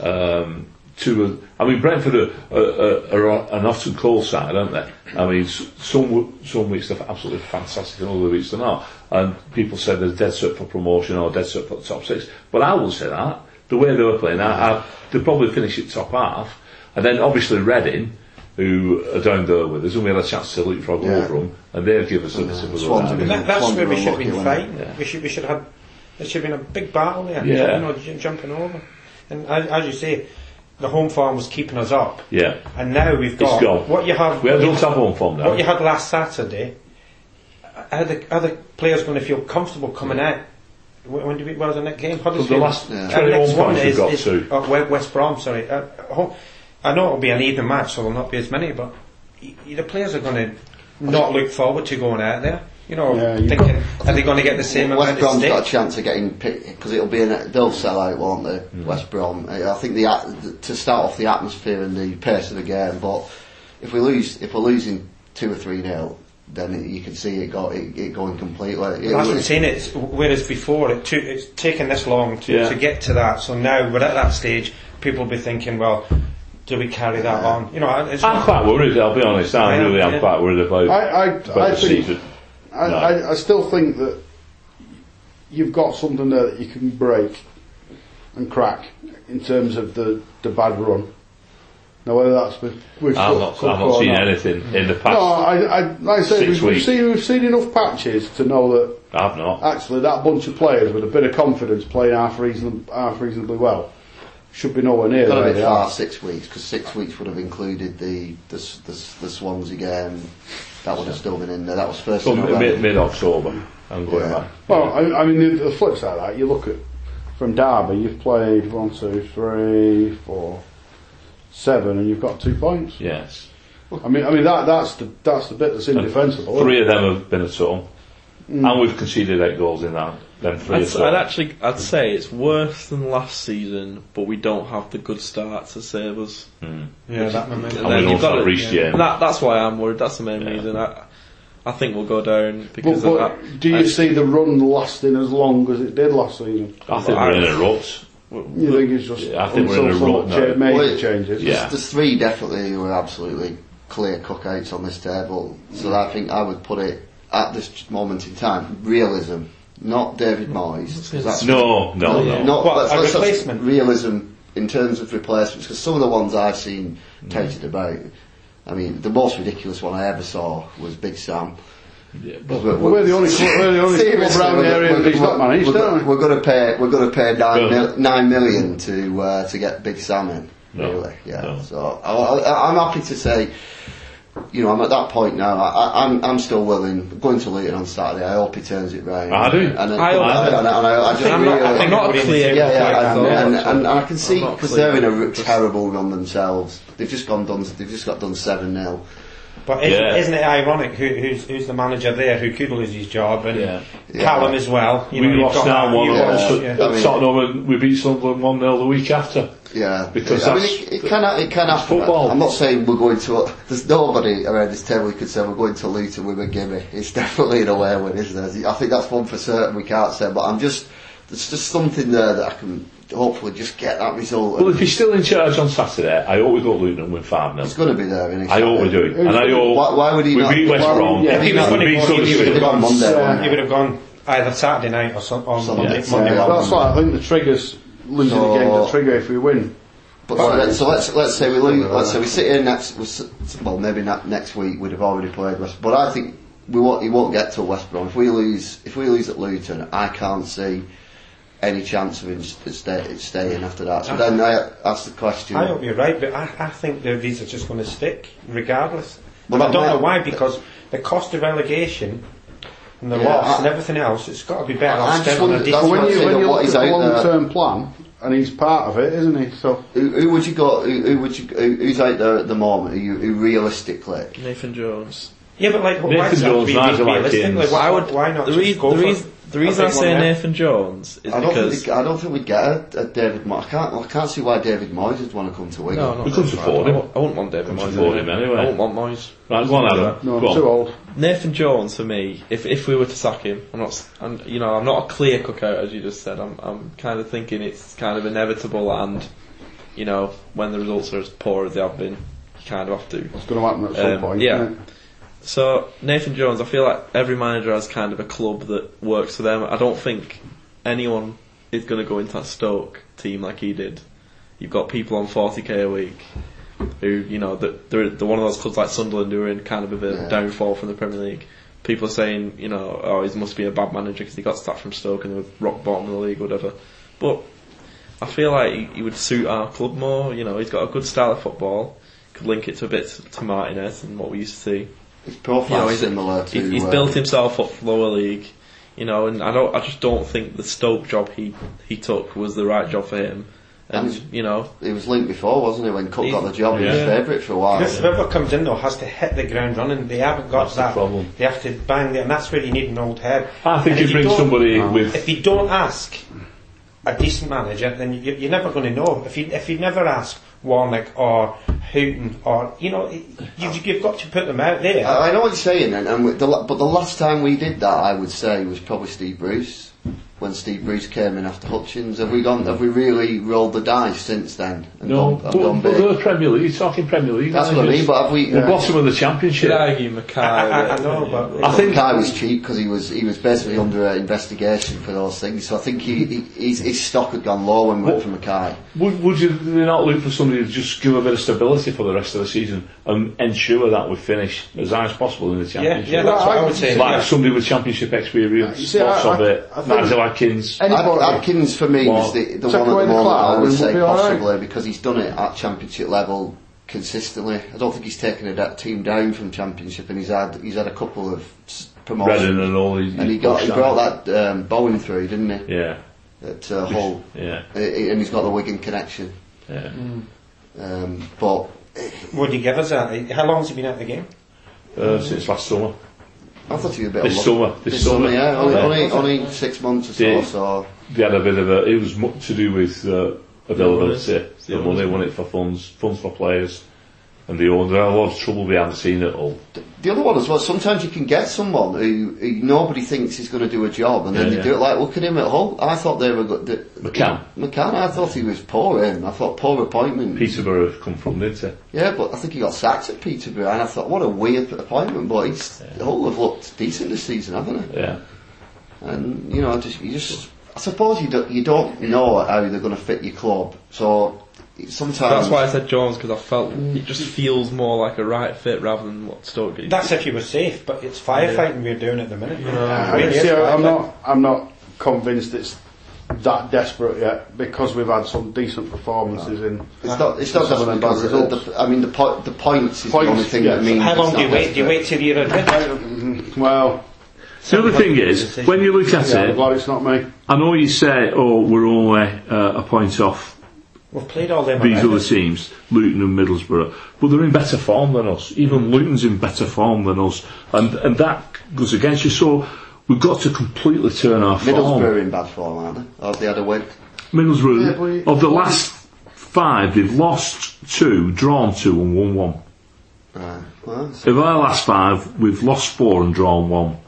um, two of, I mean Brentford are, are, are, an and cold side, aren't they? I mean some some weeks they're absolutely fantastic and other weeks they're not. And people say they're dead set for promotion or dead set for the top six. But I will say that. The way they were playing, I, I, they'd probably finish at top half. And then obviously Reading, who are down there with us, and we had a chance to leapfrog Yeah. over them, and they'll give us a bit of a Swans run. that, that's Swans where we should have been unlucky, fighting. Yeah. We should we should have had there should have been a big battle there. Yeah. You know, j- jumping over. And as, as you say, the home farm was keeping us up. Yeah. And now we've got gone. what you have. We had what you don't have home form now. what you had last Saturday, are the, are the players going to feel comfortable coming out? When when do we, what was the next game? So the last Yeah. Uh, 21 next one is, got is two. uh, West Brom, sorry. Uh, ho- I know it'll be an even match, so there'll not be as many, but y- y- the players are going to not look forward to going out there. You know, Yeah, you've thinking, are they going to get the same West amount of Brom's stick? got a chance of getting picked because it'll be an, they'll sell out, won't they? Mm. West Brom. Uh, I think the- to start off the atmosphere and the pace of the game. But if we lose, if we're losing two or three nil, then it, you can see it go it, it going completely. It, That's what I'm was- saying. It's whereas before it took, it's taken this long to, Yeah. to get to that. So now we're at that stage. People will be thinking, well, do we carry that Yeah. on? You know, it's I'm quite worried. I'll be honest, I I am, really am yeah. quite worried about, I I, about I the think season. I, No. I, I still think that you've got something there that you can break and crack in terms of the, the bad run. Now whether that's with, with I'm not, I've not seen not. anything in the past. No, past. I, I like I say we've, we've seen we've seen enough patches to know that I've not. actually that bunch of players with a bit of confidence playing half reason half reasonably well should be nowhere near Got a bit far six weeks because six weeks would have included the the, s- the, the Swansea game. That would have still been in there. That was first So mid, mid October. I'm going Yeah. back. Well, I, I mean the, the flip side of that, you look at from Derby, you've played one, two, three, four, seven, and you've got two points. Yes. I mean, I mean that that's the that's the bit that's indefensible. Three of them have been at home. Mm. And we've conceded eight goals in that. Then three I'd, I'd actually, I'd say it's worse than last season, but we don't have the good start to save us. Hmm. yeah, that momentum. And then we you've don't got have to- reached the end. That, that's why I'm worried. That's the main Yeah. reason. I, I think we'll go down But, because but of that. do you I- see the run lasting as long as it did last season? I think we're in a rut. You think it's just I think we're in a some rut now. cha- major Well, it- changes? Yeah. There's, there's three definitely who are absolutely clear cookouts on this table. So I think I would put it at this moment in time. Realism. not David Moyes. 'cause that's No, no, no. Not, What, let's, a let's replacement? realism in terms of replacements, because some of the ones I've seen Mm. touted about, I mean, the most ridiculous one I ever saw was Big Sam. Yeah, But Well, we're the only club, we're the only club Seriously, the we're- area we're- that he's not we're- managed, we're, don't we? We're going to pay. We're going to pay nine, No. mil, nine million to uh, to get Big Sam in. No. Really, yeah. No. So I, I, I'm happy to say, you know, I'm at that point now. I, I, I'm I'm still willing. Going to Luton on Saturday. I hope he turns it round. I do. And, then- I hope and, so. and, and I, I just I'm really. not, I'm not a clear. yeah, yeah, like and, and, and, and I can see because they're in a terrible run themselves. They've just gone done. They've just got done seven 0 But isn't, Yeah. isn't it ironic who, who's, who's the manager there who could lose his job and Yeah. Callum as well? You we know, lost got that, one you've yeah. got- yeah. I mean- Tottenham we beat Sunderland 1 0 the week after. Yeah, Because I mean, it, it can it can happen. Football. I'm not saying we're going to. There's nobody around this table who could say we're going to Luton with a gimme. It's definitely an away win, isn't it? I think that's one for certain. We can't say, but I'm just there's just something there that I can hopefully just get that result. Well, if he's still in charge on Saturday, I hope we go to Luton and win 5 0. it's going to be there. Isn't it? I hope we do. And I hope Why, why would he we not? beat West Brom. yeah, If he was Yeah, going to beat go, he would have gone Monday, Monday. He would have gone either Saturday night or some, on Something, Monday, yeah. Monday Yeah. morning. That's why I think the triggers losing So- the game to trigger if we win. But so, let's, so let's let's say we lose, let's say we sit here next well maybe not next week we'd have already played West but I think we won't he won't get to West Brom if we lose if we lose at Luton I can't see any chance of him stay, staying after that so then I ask the question I hope you're right, but I, I think the, these are just going to stick, regardless. Well, I don't know why, because the cost of relegation and the Yeah, loss I- and everything else, it's got to be better I off just staying on a wonder- that's when you, I'm when saying, you look at the long term plan, and he's part of it, isn't he? So who, who would you go who, who would you who, who's out there at the moment who, you, who realistically Nathan Jones. Yeah, but like, why Nathan does it have to Jones, be Nigel realistic? Adkins. Like, why, I would. why not the, just go the, for reas- the reason I big say? Nathan Jones is I don't because think we, I don't think we'd get a, a David Moyes I can't I can't see why David Moyes would want to come to Wigan no, not We couldn't afford him. I won't- wouldn't want David Couldn't Moyes. afford him anyway. I wouldn't want Moyes. Right, go on, Adam. no, Go I'm on. too old. Nathan Jones for me, if if we were to sack him, I'm not, s- I'm, you know, I'm not a clear cookout as you just said. I'm I'm kind of thinking it's kind of inevitable, and you know, when the results are as poor as they have been, you kind of have to. It's going to happen at some Um, point. yeah. So Nathan Jones, I feel like every manager has kind of a club that works for them. I don't think anyone is going to go into that Stoke team like he did. You've got people on 40k a week who, you know, they're, they're one of those clubs like Sunderland who are in kind of a bit Yeah. downfall from the Premier League. People are saying, you know, oh, he must be a bad manager because he got sacked from Stoke and they were rock bottom of the league, or whatever. But I feel like he, he would suit our club more. You know, he's got a good style of football. Could link it to a bit to Martinez and what we used to see his profile you know, he's, similar to he- he's uh, built himself up for lower league, you know, and I don't, I just don't think the Stoke job he he took was the right job for him, and And- you know, he was linked before wasn't he when Cook got the job he was favourite for a while Because whoever comes in though has to hit the ground running. They haven't got That's the that. problem. They have to bang it, and that's where you need an old head. I think you bring don't- somebody with. If you don't ask a decent manager, then you, you're never going to know. If you if you never ask Warnock or Hughton or you know, you've, you've got to put them out there. I I know what you're saying, and, and the, but the last time we did that, I would say, was probably Steve Bruce. When Steve Bruce came in after Hutchings, have we gone? Have we really rolled the dice since then? And No, gone, but, and gone but big? they're Premier League. You're talking Premier League. That's what I mean. But have we? The bottom of the championship. should argue Mackay. I, I, I know, but I think- Kai was cheap because he was he was basically under uh, investigation for those things. So I think he, he his, his stock had gone low when we went for Mackay. Would, would you not look for somebody to just give a bit of stability for the rest of the season and ensure that we finish as high as possible in the championship? yeah, that's what I would say. Like somebody with championship experience, You see, lots I- of I- it. I think- Adkins. Anybody- Ad- Adkins for me Well, is the, the one at away the the moment I would say we'll be all right. possibly because he's done it at championship level consistently. I don't think he's taken a da- team down from championship, and he's had he's had a couple of promotions. Reading and all these. and he got he brought that um, Bowen through, didn't he? Yeah, At uh, Hull, yeah, and he's got the Wigan connection. yeah. Um, but Would you give us that? How long has he been out of the game? Uh, since last summer. I thought he was a bit This unlucky. summer, this summer. yeah, only, Yeah. only, only six months or so. Yeah. So They had a bit of a. It was much to do with uh, availability. Money. The money, won it for funds, funds for players, and the owner. Are a lot of trouble behind the scene at all. the other one as well. Sometimes you can get someone who, who nobody thinks is going to do a job, and then Yeah, they yeah. do it. Like look at him at Hull. I thought they were good. McCann. McCann. I thought he was poor. Him. I thought poor appointment. Peterborough have come from, didn't they? Yeah, but I think he got sacked at Peterborough, and I thought what a weird appointment. But he's Hull have looked decent this season, haven't they? Yeah. and you know, just you just. I suppose you don't you don't know how they're going to fit your club, so sometimes That's why I said Jones because I felt it just feels more like a right fit rather than what Stoke did. That's if you were safe, but it's firefighting we're doing at the minute. I Really see, is I'm not. I'm not convinced it's that desperate yet because we've had some decent performances in. It's not. It's not Some of just them because bad the, results. the, I mean the po- the points is Points, the only thing yeah. that means. How long do you not wait? Do you wait till you're a Mm, Well, The other thing is, when you look at yeah, I'm it, glad it's not me. I know you say, oh, we're only uh, a point off We've played all them these around other teams, Luton and Middlesbrough, but they're in better form than us. Even mm. Luton's in better form than us, and and that goes against you. So we've got to completely turn our form. Middlesbrough in bad form, aren't they? Or have they had a win? Middlesbrough, Yeah, but of the last five, they've lost two, drawn two, and won one. Right. Well, Of our last five, we've lost four and drawn one.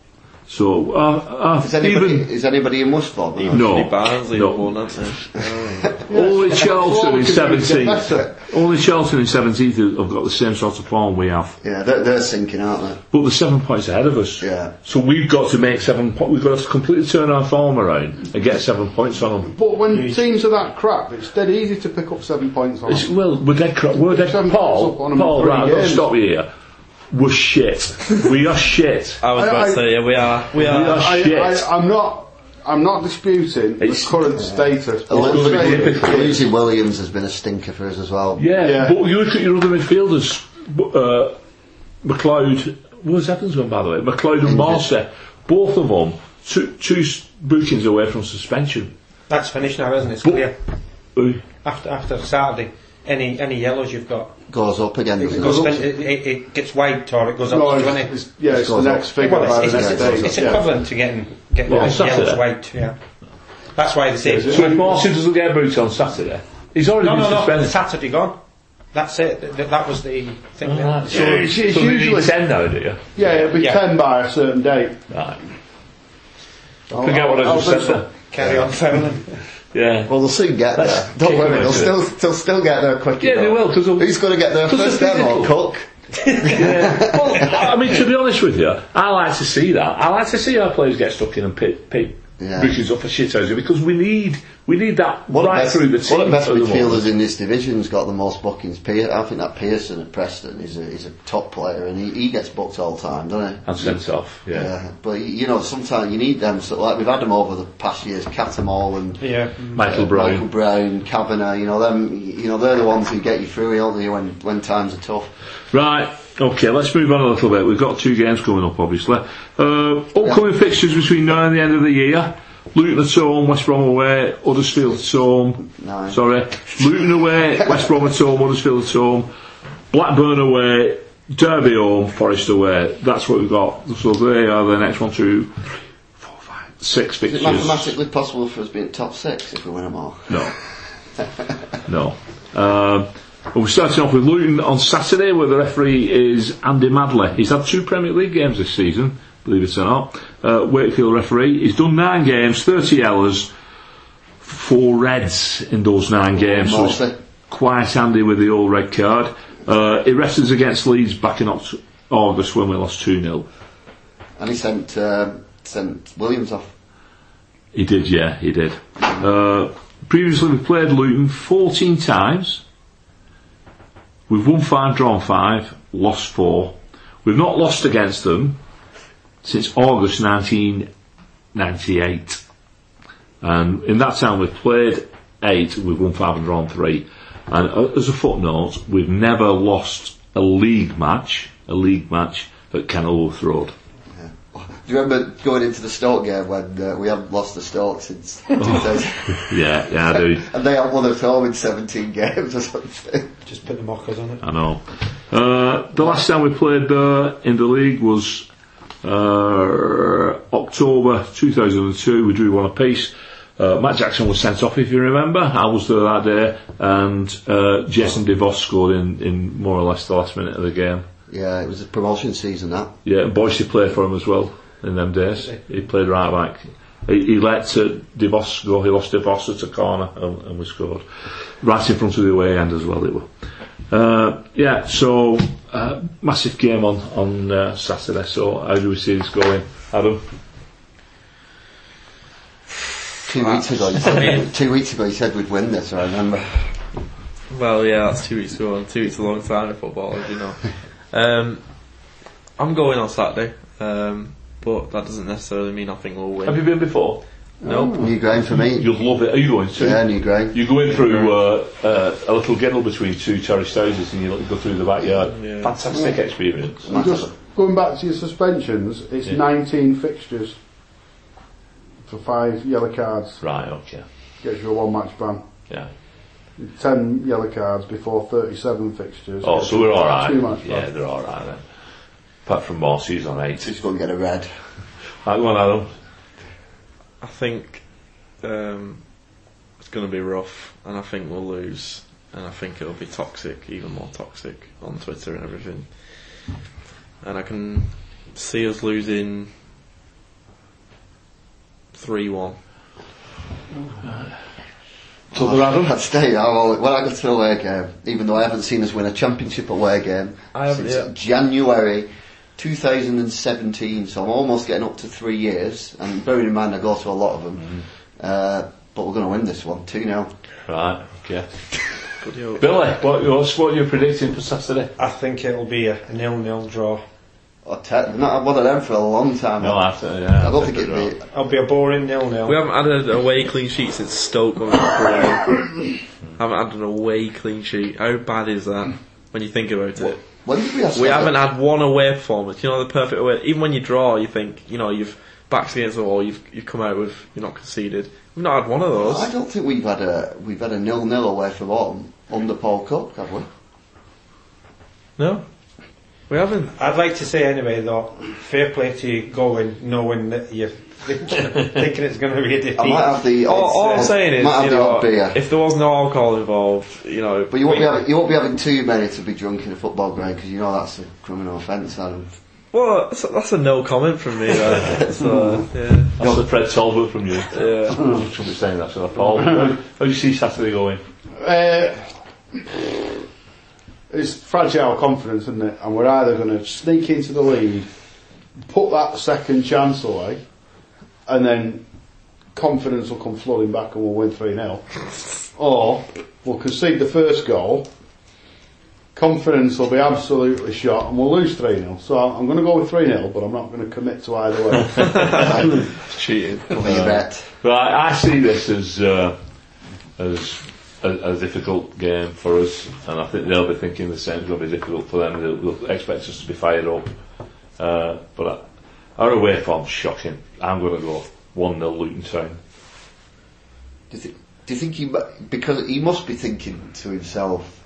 So uh, uh, is anybody even is anybody in worse form? no, Barnsley no. have won, haven't they? only Charlton in Form can get seventeenth. better. Only Charlton in seventeenth have got the same sort of form we have. Yeah, they're, they're sinking, aren't they? But they're seven points ahead of us. Yeah. So we've got to make seven. Po- we've got to completely turn our form around and get seven points on them. But when teams are that crap, it's dead easy to pick up seven points on. It's, them. well, we're dead. Cra- we're dead. Seven points up on Paul, 'em in Paul, right? I've got to stop you here. We're shit. we are shit. I was I- about I- to say, yeah, we are. We We are. are I, shit. I, I'm not. I'm not disputing It's- the current status. but I'm saying- difficult. Williams has been a stinker for us as well. yeah, Yeah. but you look at your other midfielders. Uh, McLeod. Where's Evans gone, by the way? McLeod and Morsy. Both of them, two, two s- bookings away from suspension. That's finished now, isn't it? It's clear. Ooh. After after Saturday, any any yellows you've got, Goes up again, it, it? goes up. it, it, it gets wiped or it goes up No, to it's, 20. it's, yeah, it's the next figure Well, by it's, the it's, it's, day. it's yeah. equivalent to getting getting Well, the Saturday. yellows wiped. Yeah, that's why they say. Is it? So if Morsy doesn't get a boot on Saturday, he's already No, been no, no. suspended. Saturday gone. That's it. Th- th- that was the thing. Oh, right. yeah. So, it's- it's so usually- need ten now, do you? Yeah, it'll be Yeah. ten by a certain date. Right. I'll- Forget what I I'll just said. Carry on fouling. Yeah. Well, they'll soon get there. Don't worry, they'll still, they'll still get there quick Yeah, they will, 'cause Who's going to get there first, them or. Cook? Yeah. well, I mean, to be honest with you, I like to see that. I like to see our players get stuck in and pick, pick Yeah. bookings up for shithouses because we need we need that One right of the through the best, team. one of the best at midfielders in this division's got the most bookings. Pier- I think that Pearson at Preston is a, is a top player, and he, he gets booked all the time, doesn't he? and sent off. Yeah. Yeah, but you know, sometimes you need them. So like we've had them over the past years, Cattermole and Yeah. Michael uh, Brown. Michael Brown, Kavanagh. You know them. You know they're the ones who get you through, aren't they? When when times are tough. Right. Okay, let's move on a little bit. We've got two games coming up, obviously. Uh, upcoming fixtures between now and the end of the year. Luton at home, West Brom away, Huddersfield at home. Nine. Sorry. Luton away, West Brom at home, Huddersfield at home. Blackburn away, Derby home, Forest away. That's what we've got. So they are the next one, two, four, five, six Is it mathematically possible for us being top six if we win them all? No. no. Um, well, we're starting off with Luton on Saturday, where the referee is Andy Madley. He's had two Premier League games this season, believe it or not. Uh, Wakefield referee. He's done nine games, 30 hours, four reds in those nine games. So it's quite handy with the all red card. Uh, he wrestled against Leeds back in August when we lost 2 0. And he sent um sent Williams off. He did, yeah, he did. Uh, previously, we played Luton 14 times. We've won five, drawn five, lost four. We've not lost against them since August 1998. And in that time, we've played eight, we've won five and drawn three. And uh, as a footnote, we've never lost a league match, a league match at Kenilworth Road. Do you remember going into the Stoke game when uh, we haven't lost the Stoke since 2000? Yeah, yeah, I do. and they had one at home in 17 games or something. Just put the mockers on it. I know. Uh, the last time we played there in the league was uh, October 2002. We drew one apiece. Uh, Matt Jackson was sent off, if you remember. I was there that day, and uh, Jason De Vos scored in, in more or less the last minute of the game. Yeah, it was a promotion season that. Yeah, and Boyce played for him as well in them days. He played right back. He, he let uh, De Vos go. He lost De Vos at a corner, and, and we scored right in front of the away end as well. It were. Uh, yeah, so uh, massive game on on uh, Saturday. So how do we see this going, Adam? two weeks ago. He said, two weeks ago, he said we'd win this. I remember. Well, yeah, that's two weeks ago. and Two weeks is a long time in football, as you know. Um, I'm going on Saturday, um, but that doesn't necessarily mean I think we'll Have you been before? Nope. New ground for me. You'll love it. Are you going to? Yeah, new ground. You go in through uh, uh, a little ginnel between two terraced houses and you go through the backyard. Yeah. Fantastic experience. Just going back to your suspensions, it's Yeah. 19 fixtures for five yellow cards. Right, okay. Gets you a one match ban. Yeah. 10 yellow cards before 37 fixtures. Oh, so you we're alright. Two match Yeah, ban. they're alright then. Apart from Morsy's on eight. He's going to get a red. Right, go on, Adam. I think um, it's going to be rough, and I think we'll lose, and I think it'll be toxic, even more toxic on Twitter and everything. And I can see us losing three one. So the Adam? I'd stay. I will, when I go to an away game, even though I haven't seen us win a championship away game I since yet. January 2017, so I'm almost getting up to three years. And bearing in mind, I go to a lot of them. Mm-hmm. Uh, but we're going to win this one, 2 0. Right, okay. Billy, what, what's what you're predicting for Saturday? I think it'll be a, a nil-nil draw. I've not had one of them for a long time. No, after, yeah. I don't think it'd be. It'll be a boring nil-nil. We haven't had an away clean sheet since Stoke on Haven't had an away clean sheet. How bad is that when you think about it? When did we have We haven't had one away performance. You know the perfect away. Even when you draw, you think you know you've backs against the wall. You've you've come out with you're not conceded. We've not had one of those. I don't think we've had a we've had a nil nil away from home on the Paul Cup, have we? No, we haven't. I'd like to say anyway though, fair play to you going knowing that you're thinking it's going to be a defeat. I might have the. All, all I'm uh, saying is, might have you know, odd beer. if there was no alcohol involved, you know. But you won't, we- be having, you won't be having too many to be drunk in a football ground because you know that's a criminal offence. Adam. Well, that's a, that's a no comment from me. Right? so, yeah. That's the Fred Talbot from you. Yeah. I shouldn't be saying that, should I, Paul? How do you see Saturday going? Uh, it's fragile confidence, isn't it? And we're either going to sneak into the lead, put that second chance away, and then confidence will come flooding back and we'll win 3 0. or we'll concede the first goal, confidence will be absolutely shot, and we'll lose 3 0. So I'm going to go with 3 0, but I'm not going to commit to either way. Cheating. Cover your bet. But I, I see this as uh, as a, a difficult game for us, and I think they'll be thinking the same. It's going to be difficult for them. They'll, they'll expect us to be fired up. Uh, but I, our away form's shocking. I'm going to go one 0 Luton Town. Do you, think, do you think he because he must be thinking to himself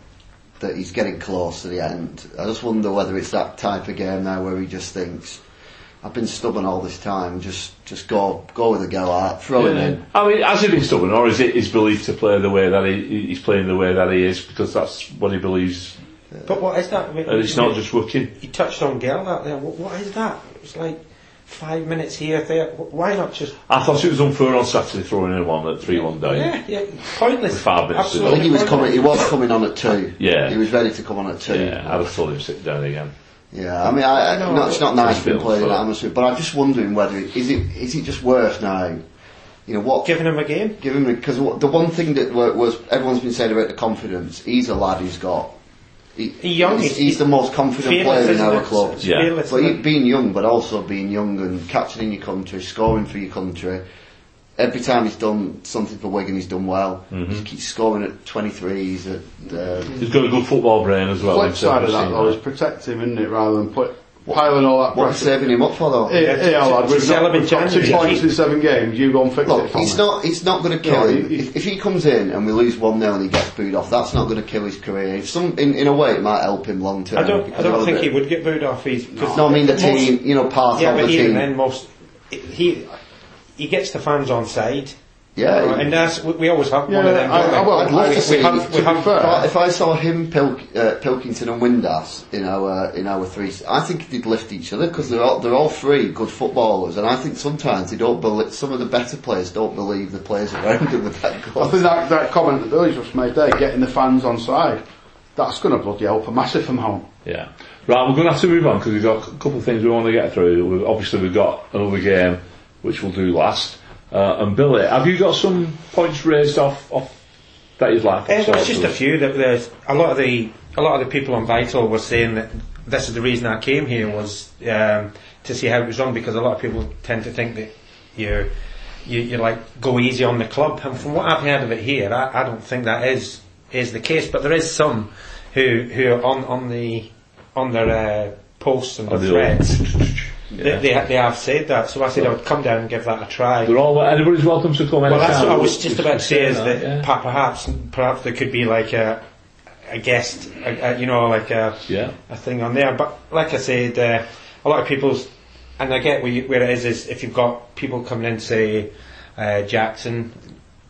that he's getting close to the end? I just wonder whether it's that type of game now where he just thinks, "I've been stubborn all this time. Just just go go with the go out, throw him in." I mean, has he been stubborn, or is it his belief to play the way that he, he's playing the way that he is because that's what he believes, But what is that? I mean, and it's not just working? You touched on Gelhardt there. What, what is that? It's like five minutes here, there. Why not just? I thought it was unfair on Saturday throwing in one at three one down. Yeah, yeah. Pointless. With five minutes to go. I think he was coming. He was coming on at two. Yeah. he was ready to come on at two. Yeah, I'd have told him to sit down again. Yeah, I mean, I, I, No, no, it's not nice it's being built played in that atmosphere, but I'm just wondering whether it, is it is it just worth now? You know what? Giving him a game. give him because the one thing that was everyone's been saying about the confidence. He's a lad who's got. He, He's young, He's, he's- he's the most confident Fearless, player in our club. Yeah. fearless, But he, isn't being young, but also being young and catching in your country, scoring for your country. Every time he's done something for Wigan, he's done well. Mm-hmm. He keeps scoring at 23s. At, uh, He's got a good football brain as well. Flip in side of that though is protect him, isn't it, rather than put piling all that what are saving him up for though? Yeah, here, lad, we've got, him we've got two points in seven games. You go and fix Look, it for he's me. not. It's not going to kill No, him. he- If, if he comes in and we lose one 0 and he gets booed off, that's not going to kill his career. If some, in, in a way, it might help him long term. I don't. I don't think the- he would get booed off. He's cause No, I mean the most- team. You know, part Yeah, of but even then, most he he gets the fans on side. Yeah, Uh, and that's we, we always have one of them. I- don't we? I- well, I'd love to see. we have, we to be have fair. If I- if I saw him, Pilk, uh, Pilkington, and Windass in our in our three, I think they'd lift each other because they're all they're all three good footballers, and I think sometimes they don't believe. Some of the better players don't believe the players around them are that I think that, that comment that Billy just made there, getting the fans on side, that's going to bloody help a massive amount. Yeah. Right, we're going to have to move on because we've got a couple of things we want to get through. We've, obviously, we've got another game which we'll do last. Uh, and Billy. Have you got some points raised off, off that you'd like? Well, it's just a few. That there's a lot of the a lot of the people on Vital were saying that this is the reason I came here was um, to see how it was run because a lot of people tend to think that you you you like go easy on the club, and from what I've heard of it here, I, I don't think that is is the case. But there is some who who are on on the on their uh, posts and Oh, the the threads. Yeah. They, they, they have said that, so I said I would come down and give that a try. They're all, anybody's welcome to come Well, that's what I was just about to say. Is that yeah. perhaps perhaps there could be like a a guest, a, a, you know, like a Yeah. a thing on there. But like I said, uh, a lot of people's, and I get where, you, where it is. Is if you've got people coming in, say uh, Jackson,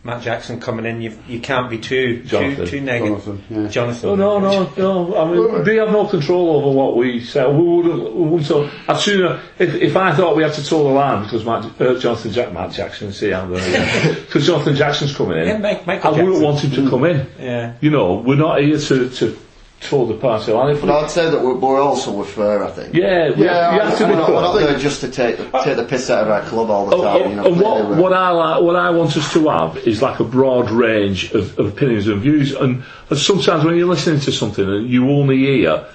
Matt Jackson coming in, you you can't be too Jonathan. too too negative. Jonathan, yeah. Jonathan. Oh no, no, no. I mean, they have no control over what we say. We wouldn't. We wouldn't so, I'd sooner if, if I thought we had to tour the line because Matt, uh, Jonathan Jack, Matt Jackson, see how because Jonathan Jackson's coming in. Yeah, Mike- Michael I wouldn't Jackson. want him to come in. Yeah. You know, we're not here to to tour the party line. But I'd say that we're, we're also with fair, I think. yeah, we Yeah, have, have to I- be We're not, we're not there just to take the, take the piss out of our club all the Oh, time. oh, you know, and what, what I like, what I want us to have is like a broad range of, of opinions and views. And, and sometimes when you're listening to something and you only hear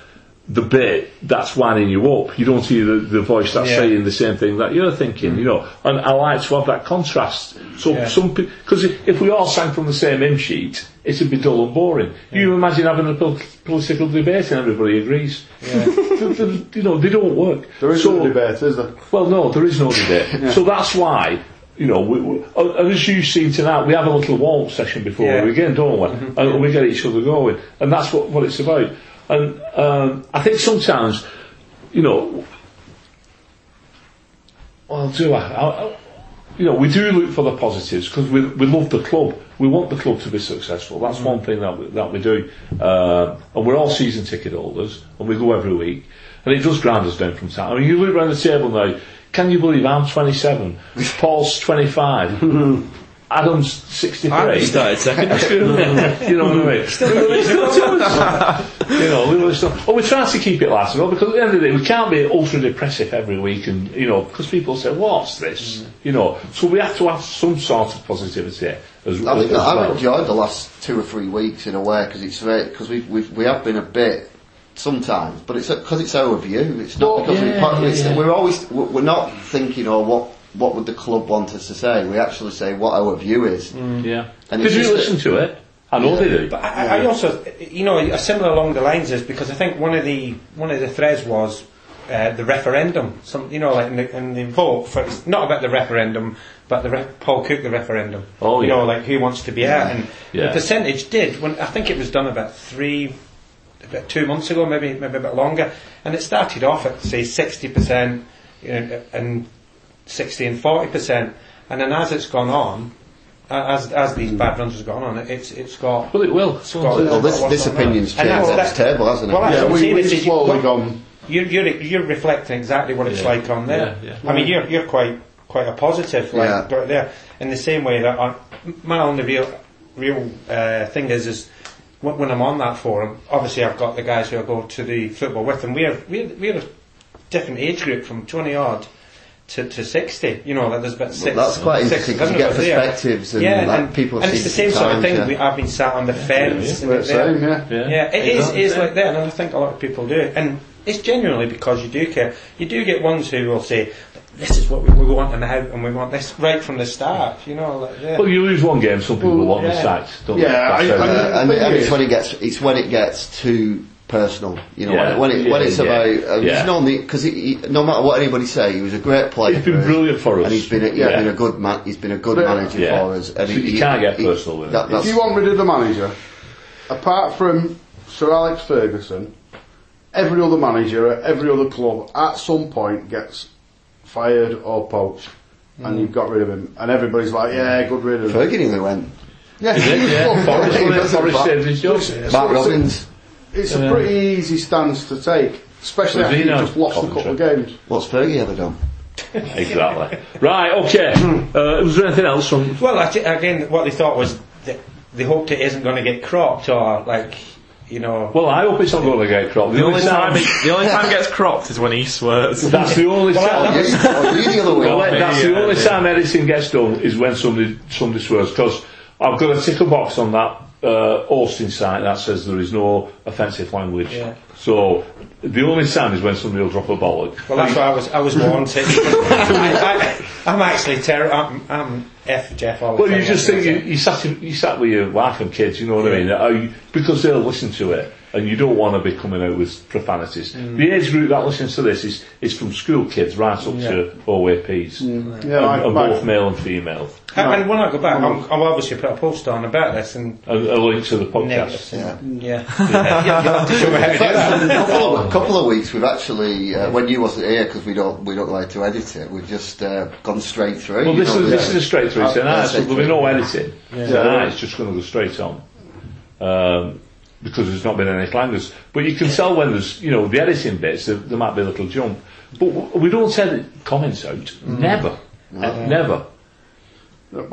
the bit that's winding you up, you don't hear the, the voice that's Yeah. saying the same thing that you're thinking. You know, and I like to have that contrast. So Yeah. some because if we all sang from the same hymn sheet, it'd be dull and boring. You imagine having a pol- political debate and everybody agrees. They- they- you know, they don't work. There is so, no debate, is there? well, no, there is no debate. So that's why, you know, we, we, and as you've seen tonight, we have a little warm session before Yeah. we begin, don't we? Mm-hmm. And we get each other going. And that's what, what it's about. And um, I think sometimes, you know, well, do I? I, you know, we do look for the positives because we, we love the club. We want the club to be successful. That's one thing that we, that we do. Uh, and we're all season ticket holders and we go every week. And it does grind us down from time. I mean, you look around the table now, can you believe I'm 27? Paul's 25. Adam's 63. I started second. you know what I mean? Still, you know, we always still, well, we try to keep it light as well because at the end of the day, we can't be ultra depressive every week, and you know, because people say, "What's this?" Mm. You know, so we have to have some sort of positivity as, I as, think as that I've well. enjoyed the last two or three weeks in a way because it's because we we we have been a bit sometimes, but it's because it's our view. It's not Well, because we yeah, part- yeah, it's, yeah. we're always we're we're not thinking or what what would the club want us to say. We actually say what our view is. Yeah. And Did you just listen to it? I know they do. But I, I also, you know, a similar along the lines is because I think one of the one of the threads was uh, the referendum. Some, you know, like in the, in the vote for it's not about the referendum, but the re- Paul Cook the referendum. Oh, you yeah. know, like who wants to be out, and Yeah. the percentage did. When I think it was done about three, about two months ago, maybe maybe a bit longer, and it started off at say sixty percent, you know, and sixty and forty percent, and then as it's gone on. As as these bad runs have gone on, it's it's got Well, it will. got- Well, this this on there. opinion's And changed that's- on this that- table, hasn't it? well, Yeah, I'm we, saying, we've is that you- slowly well, gone. You're, you're you're reflecting exactly what it's Yeah. like on there. Yeah, yeah. I mean, you're you're quite quite a positive like Yeah. right there. In the same way that I, my only real real uh, thing is is when, when I'm on that forum, obviously I've got the guys who I go to the football with, and we're we're, we're a different age group from 20 odd. To, to 60, you know, that there's about six. that's quite six, interesting 'cause you get of there. perspectives and yeah, like and, people and it's the same sort of thing. yeah. We, I've been sat on the fence. and the same, yeah. Yeah. Yeah, it is, it is like that, and I think a lot of people do. And it's genuinely because you do care. You do get ones who will say, "This is what we, we want now, and we want this right from the start." You know, like, yeah. Well, you lose one game, some people Well, want the yeah. sacks. Don't Yeah, they? That's I- how I- it is. And, and it's when it gets it's when it gets too personal. You know, Yeah. when, it, when it's yeah. about uh, Yeah. he's normally because no matter what anybody say, he was a great player. He's been brilliant for us. and he's been a, yeah, Yeah. been a good man. He's been a good But- manager Yeah. for us. And So you can't get personal with him. that- If that's- you want rid of the manager, apart from Sir Alex Ferguson, every other manager at every other club at some point gets fired or poached, and you've got rid of him, and everybody's like, "Yeah, good rid of him." Fergie nearly went. Yeah, he was Yeah, fucked. Forest, He doesn't Forest back- saved his job. Mark Robins. It's a pretty easy stance to take, especially Was after he you've now just lost a couple of games. What's Fergie ever done? Exactly. right, okay. Uh, was there anything else from. well, I thi- again, what they thought was that they hoped it isn't going to get cropped or like you know. Well, I hope it's not going to get cropped. The only time it, the only time it gets cropped is when he swears. That's the only time. you, oh, you the other way. Well, around. that's the only time editing gets done is when somebody somebody swears because I've got a ticker box on that uh, Austin site that says there is no offensive language. Yeah. So the only time is when somebody will drop a bollock. Well, that's why I was I was wanted. I, I, I'm actually terrible. I'm, I'm F Jeff all the Well, time. you just think you, you sat in- you sat with your wife and kids, you know what I mean? Are you, because they'll listen to it, and you don't want to be coming out with profanities. The age group that listens to this is, is from school kids right up to OAPs, Yeah, and, my- and both male and female. And, and when I go back, I'm, I'll obviously put a post on about this and And a link to the podcast. negatives. and- Yeah. yeah. You'll have to show me how to do that. a couple of, couple of weeks we've actually uh, when you wasn't here because we don't we don't like to edit it we've just uh, gone straight through Well, this know, is, the- this is a straight through Uh, tonight, so there'll be straight no through. editing. Tonight it's just going to go straight on. Um, because there's not been any clangers. But you can tell when there's, you know, the editing bits, there, there might be a little jump. But w- we don't edit comments out. Mm. Mm. Uh, never. Uh, never. Well,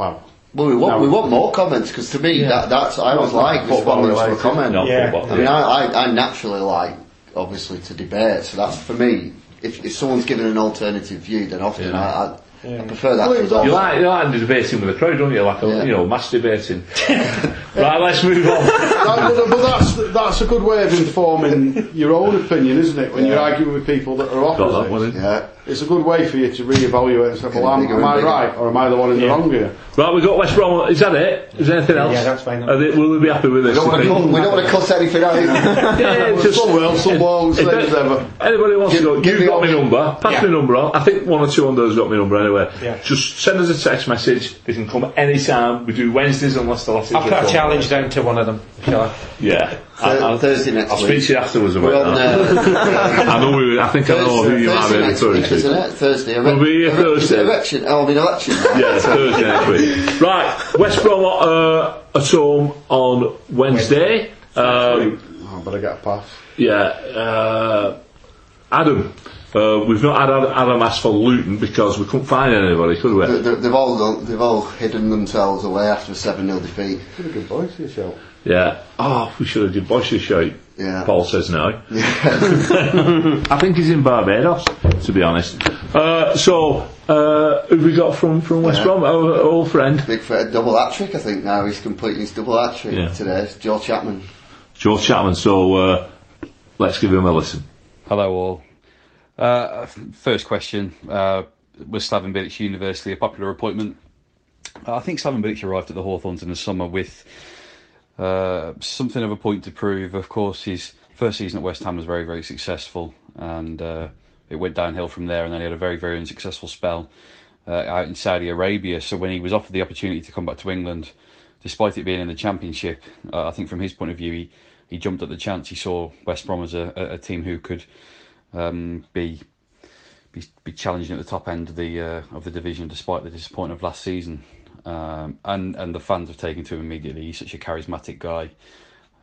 well we want No. we want more comments because to me that that's I always Not like football responding to a comment Not Yeah. I mean I, I, I naturally like obviously to debate so that's for me if, if someone's given an alternative view then often I, I, I prefer that Well, to it's all- You like, you like debating with a crowd, don't you? Like, a, Yeah. you know, masturbating. right, let's move on. that, but, but that's that's a good way of informing your own opinion, isn't it? When you're arguing with people that are Got that opposite, yeah it's a good way for you to re-evaluate and say, "Well, am, am I right or am I the one in the Yeah. wrong here?" Right, we've got West Brom. Is that it? Is there anything else? Yeah, that's fine. Are they, will they be happy with we this? don't want to you we don't want to cut anything out Yeah, just- Some will, some won't, same as ever. Anybody wants Give- to go, give you've me got all my number, pass Yeah. my number on. I think one or two on those got my number anyway. Yeah. Just send us a text message. They can come anytime. We do Wednesdays unless the last I'll put a challenge down to one of them. Shall I? Yeah. I, I'll, Thursday next I'll week speak to you afterwards we're about on that. uh, I know we, I think I know who you might be Thursday next referring week, isn't it? Thursday. We'll be here Ere- Thursday. Election. Oh, I mean election. Yeah, Thursday next week. Right, West Brom uh, at home on Wednesday. Um, Oh, but I get a pass. Yeah, uh, Adam. Uh, we've not had Ad- Adam ask for Luton because we couldn't find anybody, could we? They- they- They've all done, they've all hidden themselves away after a seven 0 defeat. What a good voice you show. Yeah. Oh, we should have did Boyce's show. Yeah. Paul says now. I think he's in Barbados, to be honest. Uh, so, uh, who have we got from, from West Yeah. Brom? Our old friend, Big for a double hat trick, I think. Now he's completing his double hat trick Yeah. today. It's Joe Chapman. Joe Chapman. So, uh, let's give him a listen. Hello all. Uh, first question: uh, Was Slaven Bilic University a popular appointment? I think Slaven Bilic arrived at the Hawthorns in the summer with uh, something of a point to prove. Of course, his first season at West Ham was very, very successful, and uh, it went downhill from there. And then he had a very, very unsuccessful spell uh, out in Saudi Arabia. So when he was offered the opportunity to come back to England, despite it being in the Championship, uh, I think from his point of view, he, he jumped at the chance. He saw West Brom as a, a team who could um, be, be be challenging at the top end of the uh, of the division, despite the disappointment of last season. Um, and and the fans have taken to him immediately. He's such a charismatic guy.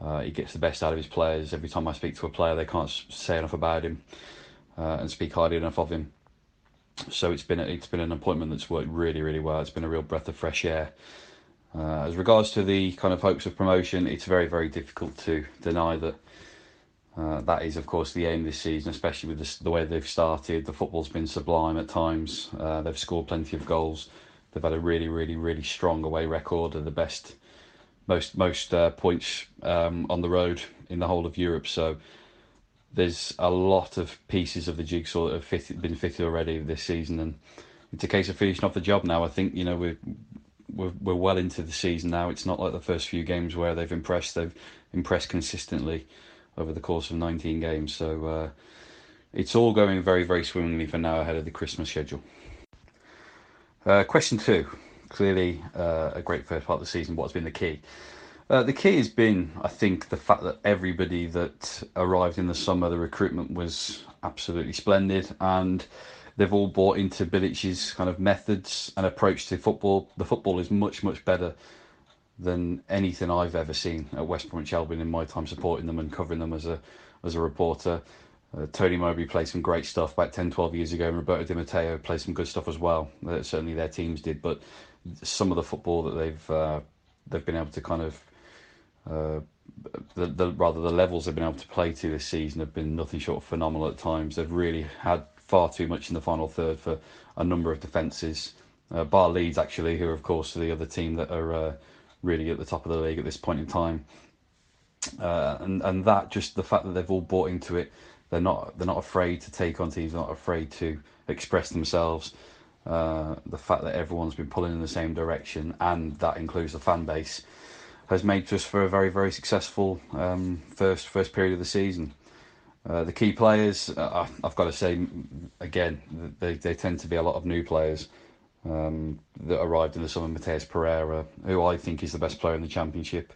Uh, he gets the best out of his players. Every time I speak to a player, they can't say enough about him uh, and speak highly enough of him. So it's been a, it's been an appointment that's worked really really well. It's been a real breath of fresh air. Uh, as regards to the kind of hopes of promotion, it's very very difficult to deny that uh, that is, of course, the aim this season, especially with this, the way they've started. The football's been sublime at times. Uh, they've scored plenty of goals. They've had a really, really, really strong away record. They're the best, most most uh, points um, on the road in the whole of Europe. So there's a lot of pieces of the jigsaw that have been fitted already this season, and it's a case of finishing off the job now. I think you know we're we're, we're well into the season now. It's not like the first few games where they've impressed. They've impressed consistently over the course of 19 games. So uh, it's all going very, very swimmingly for now ahead of the Christmas schedule. Uh, question two. Clearly, uh, a great first part of the season. What's been the key? Uh, the key has been, I think, the fact that everybody that arrived in the summer, the recruitment was absolutely splendid, and they've all bought into Bilic's kind of methods and approach to football. The football is much, much better than anything I've ever seen at West Bromwich Albion in my time supporting them and covering them as a as a reporter. Uh, Tony Mowbray played some great stuff back 10, 12 years ago, and Roberto Di Matteo played some good stuff as well. Uh, certainly their teams did, but some of the football that they've uh, they've been able to kind of uh, the, the rather the levels they've been able to play to this season have been nothing short of phenomenal at times. They've really had far too much in the final third for a number of defences. Uh, bar Leeds, actually, who are of course the other team that are uh, really at the top of the league at this point in time. Uh, and and that just the fact that they've all bought into it, they're not they're not afraid to take on teams, they're not afraid to express themselves. Uh, the fact that everyone's been pulling in the same direction, and that includes the fan base, has made us for a very very successful um, first first period of the season. Uh, the key players, uh, I've got to say again, they they tend to be a lot of new players um, that arrived in the summer. Matheus Pereira, who I think is the best player in the championship,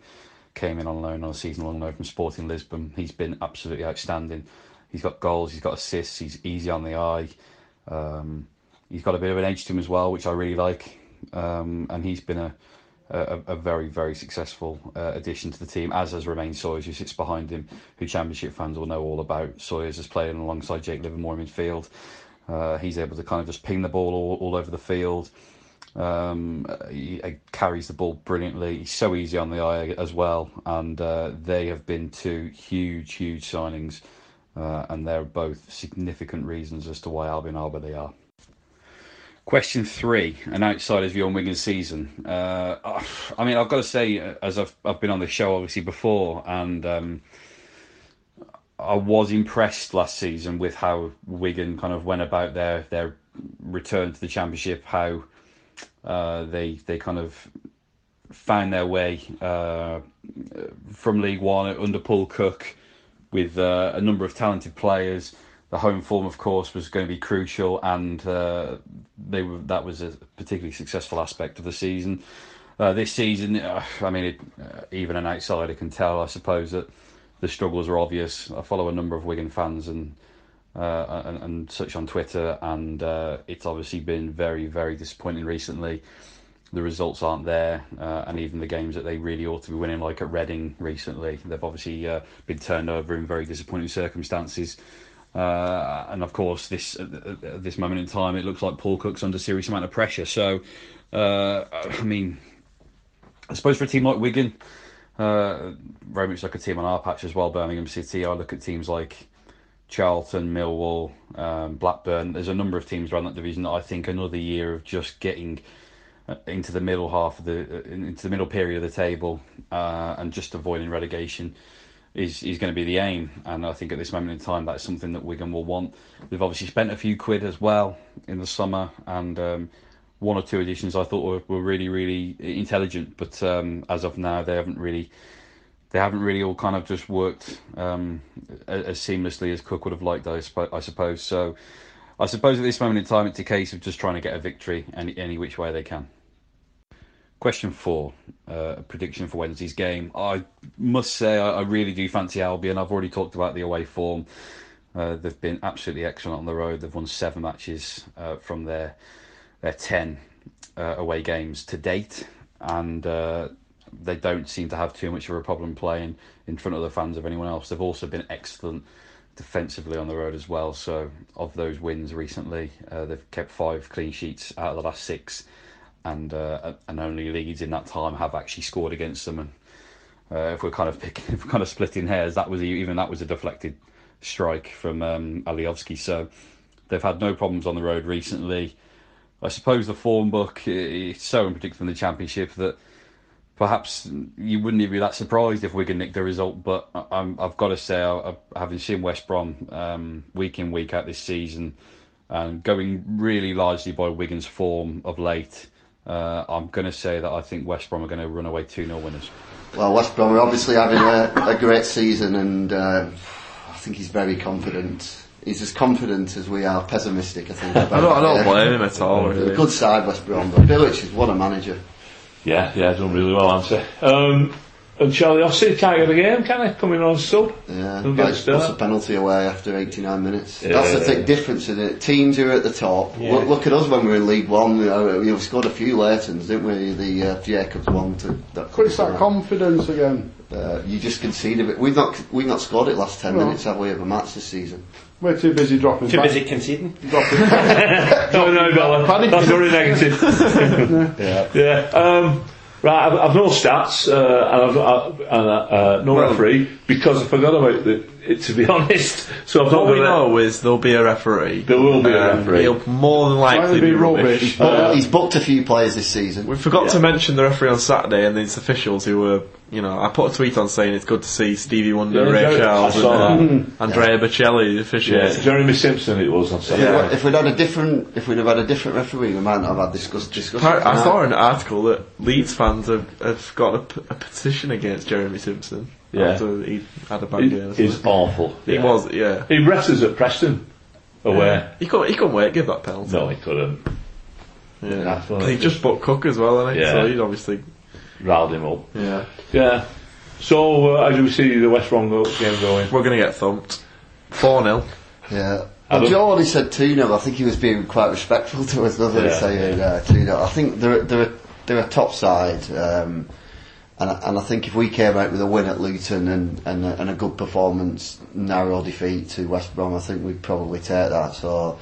came in on loan on a season long loan from Sporting Lisbon. He's been absolutely outstanding. He's got goals, he's got assists, he's easy on the eye. Um, he's got a bit of an edge to him as well, which I really like. Um, and he's been a, a, a very, very successful uh, addition to the team, as has Romaine Sawyers, who sits behind him, who Championship fans will know all about. Sawyers is playing alongside Jake Livermore in midfield. Uh, he's able to kind of just ping the ball all, all over the field. Um, he, he, carries the ball brilliantly. He's so easy on the eye as well, and uh, they have been two huge, huge signings, uh, and they're both significant reasons as to why Albion are where they are. Question three: An outsider's view on Wigan's season. Uh, I mean, I've got to say, as I've I've been on the show obviously before, and um, I was impressed last season with how Wigan kind of went about their their return to the championship, how uh, they they kind of found their way uh, from League One under Paul Cook with uh, a number of talented players. The home form, of course, was going to be crucial, and uh, they were, that was a particularly successful aspect of the season. Uh, this season, uh, I mean, it, even an outsider can tell, I suppose, that the struggles are obvious. I follow a number of Wigan fans and uh, and, and, such on Twitter, and uh, it's obviously been very, very disappointing recently. The results aren't there, uh, and even the games that they really ought to be winning, like at Reading recently, they've obviously uh, been turned over in very disappointing circumstances. Uh, and of course, this at this moment in time, it looks like Paul Cook's under serious amount of pressure. So, uh, I mean, I suppose for a team like Wigan, very much like a team on our patch as well, Birmingham City, I look at teams like Charlton, Millwall, um, Blackburn. There's a number of teams around that division that I think another year of just getting uh, into the middle half of the uh, into the middle period of the table uh, and just avoiding relegation is is going to be the aim. And I think at this moment in time, that's something that Wigan will want. They've obviously spent a few quid as well in the summer, and um, one or two additions I thought were, were really really intelligent. But um, as of now, they haven't really they haven't really all kind of just worked um, as seamlessly as Cook would have liked, I, I suppose. So I suppose at this moment in time, it's a case of just trying to get a victory any, any which way they can. Question four, uh, prediction for Wednesday's game. I must say, I, I, really do fancy Albion. I've already talked about the away form. Uh, they've been absolutely excellent on the road. They've won seven matches uh, from their their ten uh, away games to date, and uh, they don't seem to have too much of a problem playing in front of the fans of anyone else. They've also been excellent defensively on the road as well. So of those wins recently, uh, they've kept five clean sheets out of the last six, and uh, and only Leeds in that time have actually scored against them. And uh, if we're kind of picking, if we're kind of splitting hairs, that was even that was a deflected strike from um, Alioski. So they've had no problems on the road recently. I suppose the form book is so unpredictable in the championship that perhaps you wouldn't even be that surprised if Wigan nicked the result. But i have got to say, having seen West Brom um, week in week out this season, and going really largely by Wigan's form of late, uh, I'm going to say that I think West Brom are going to run away 2 0 winners. Well, West Brom are obviously having a, a great season, and uh, I think he's very confident. He's as confident as we are pessimistic, I think. I don't, I don't blame him at all. Really. Good side, West Brom, but Bilic is what a manager. Yeah, yeah, done really well, hasn't he? Um, and Charlie Austin can't get a game, can he? Coming on sub. Yeah, what's a penalty away after 89 minutes. Yeah. That's the thick difference in it. Teams who are at the top. Yeah. Look, look, at us when we were in League One. You know, we scored a few Leightons, didn't we? The uh, Jacobs one. To, that it's that confidence again. Uh, you just conceded it. We've not we've not scored it last 10 no. minutes, have we, of a match this season? We're too busy dropping. Too back. busy conceding. Dropping. no, no, Bella. That's very negative. yeah. Yeah. Um, Right, I've, I've no stats uh, and I've uh, and, uh, no referee because I forgot about the, it. To be honest, so I've not What we got it. know is there'll be a referee. There will be a Um, referee. He'll more than likely be be rubbish. rubbish. But he's booked a few players this season. We forgot to mention the referee on Saturday and these officials who were, you know, I put a tweet on saying it's good to see Stevie Wonder, Yeah, Ray Jerry- Charles, I saw and uh, Andrea Bocelli Yeah, officiating. Jeremy Simpson it was on Saturday. If we'd had a different, if we'd have had a different referee, we might not have had discuss, discussion. I, I tonight. saw an article that Leeds fans have, have got a, p- a petition against Jeremy Simpson Yeah. after he had a bad It- game. It's awful. He yeah. was, yeah. He wrestles at Preston away. He couldn't, he couldn't wait to give that penalty. No, he couldn't. Yeah. That's what But he just bought Cook as well, and Yeah. so he'd obviously, Riled him up. yeah. Yeah. So, uh, how do we see the West Brom game going? We're going to get thumped. 4 0. Yeah. Adam? Well, Joe only said 2 0. I think he was being quite respectful to us, wasn't he? Yeah. Saying uh, 2 0. I think they're, they're, a, they're a top side. Um, and, I- and I think if we came out with a win at Luton and, and, a, and a good performance, narrow defeat to West Brom, I think we'd probably take that. So,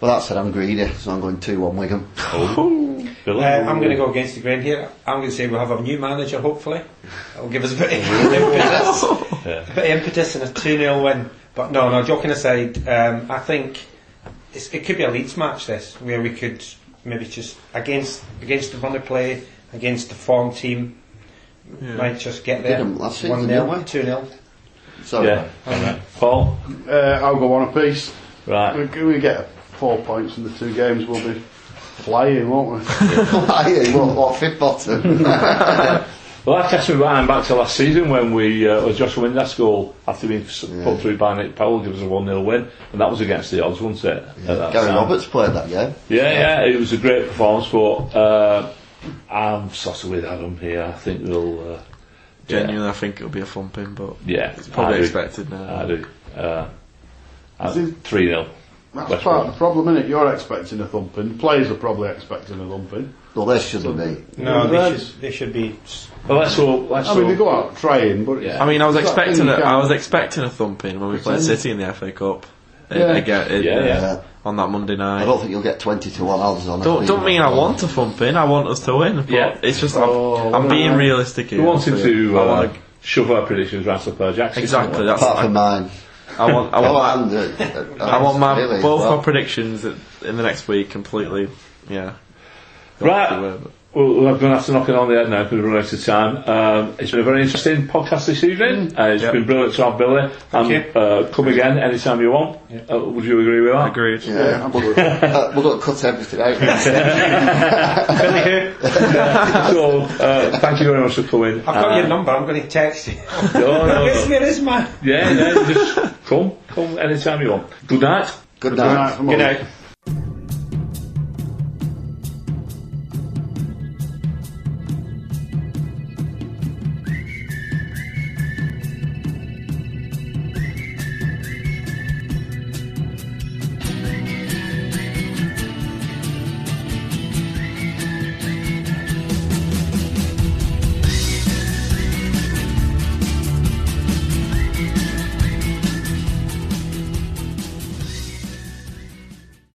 well, that said, I'm greedy, so I'm going 2 1 Wigan. Billy? Uh, I'm going to go against the grain here. I'm going to say we'll have a new manager, hopefully. That'll give us a bit of impetus, Yeah. a bit of impetus and a 2 0 win. But no, no, joking aside, um, I think it's, it could be a Leeds match, this, where we could maybe just, against against the run of play, against the form team, might just get there. Did 'em last season, 1 didn't 0, 2 0. So, Yeah. Alright. Paul? Uh, I'll go one apiece. Right. We, we get four points in the two games. We'll be flying, won't we? flying? what, what fifth bottom? Well, that takes me back, back to last season when we, uh, when Joshua Windass goal, after being s put through by Nick Powell, give us a 1 0 win, and that was against the odds, wasn't it? At that Gary time. Roberts played that game. Yeah, yeah, it was a great performance, but uh, I'm sort of with Adam here. I think we'll. Uh, Genuinely, I think it'll be a thumping, but yeah, it's probably I do. expected now. I do. Uh, Is 3 0. That's West part Brom. of the problem, isn't it? You're expecting a thumping. Players are probably expecting a thumping. Well, they shouldn't be. No, they should, they should be. Well, let's hope. Let's I mean, they hope. go out trying, but Yeah. I mean, I was expecting thing a, I was expecting a thumping when we played. City in the FA Cup. Uh, Yeah. again, uh, Yeah, yeah. Uh, on that Monday night. I don't think you'll get 20 to 1 odds on it. Don't, don't mean I want a thumping. I want us to win. But Yeah. it's just I'm, Oh, I'm being realistic here. We wanted so to I uh, wanna- shove our predictions right up our jacks. exactly. That's Apart I, from mine. I want. I Oh, want. and, uh, uh, I want my really, both well. my predictions in the next week completely. Yeah. Right. Go away, but- Well, we're going to have to knock it on the head now because we're running out of time. Um, it's been a very interesting podcast this evening. Uh, it's Yep. been brilliant to have Billy. And you. uh, come again anytime you want. Uh, would you agree with that? Agreed. Yeah, absolutely. uh, we're going to cut everything out. Billy who? so, uh, thank you very much for coming. I've got Uh, your number, I'm going to text you. No, no, Where's, no. where is my. Yeah, yeah, just come, come anytime you want. Good night. Good Good night night. Good night.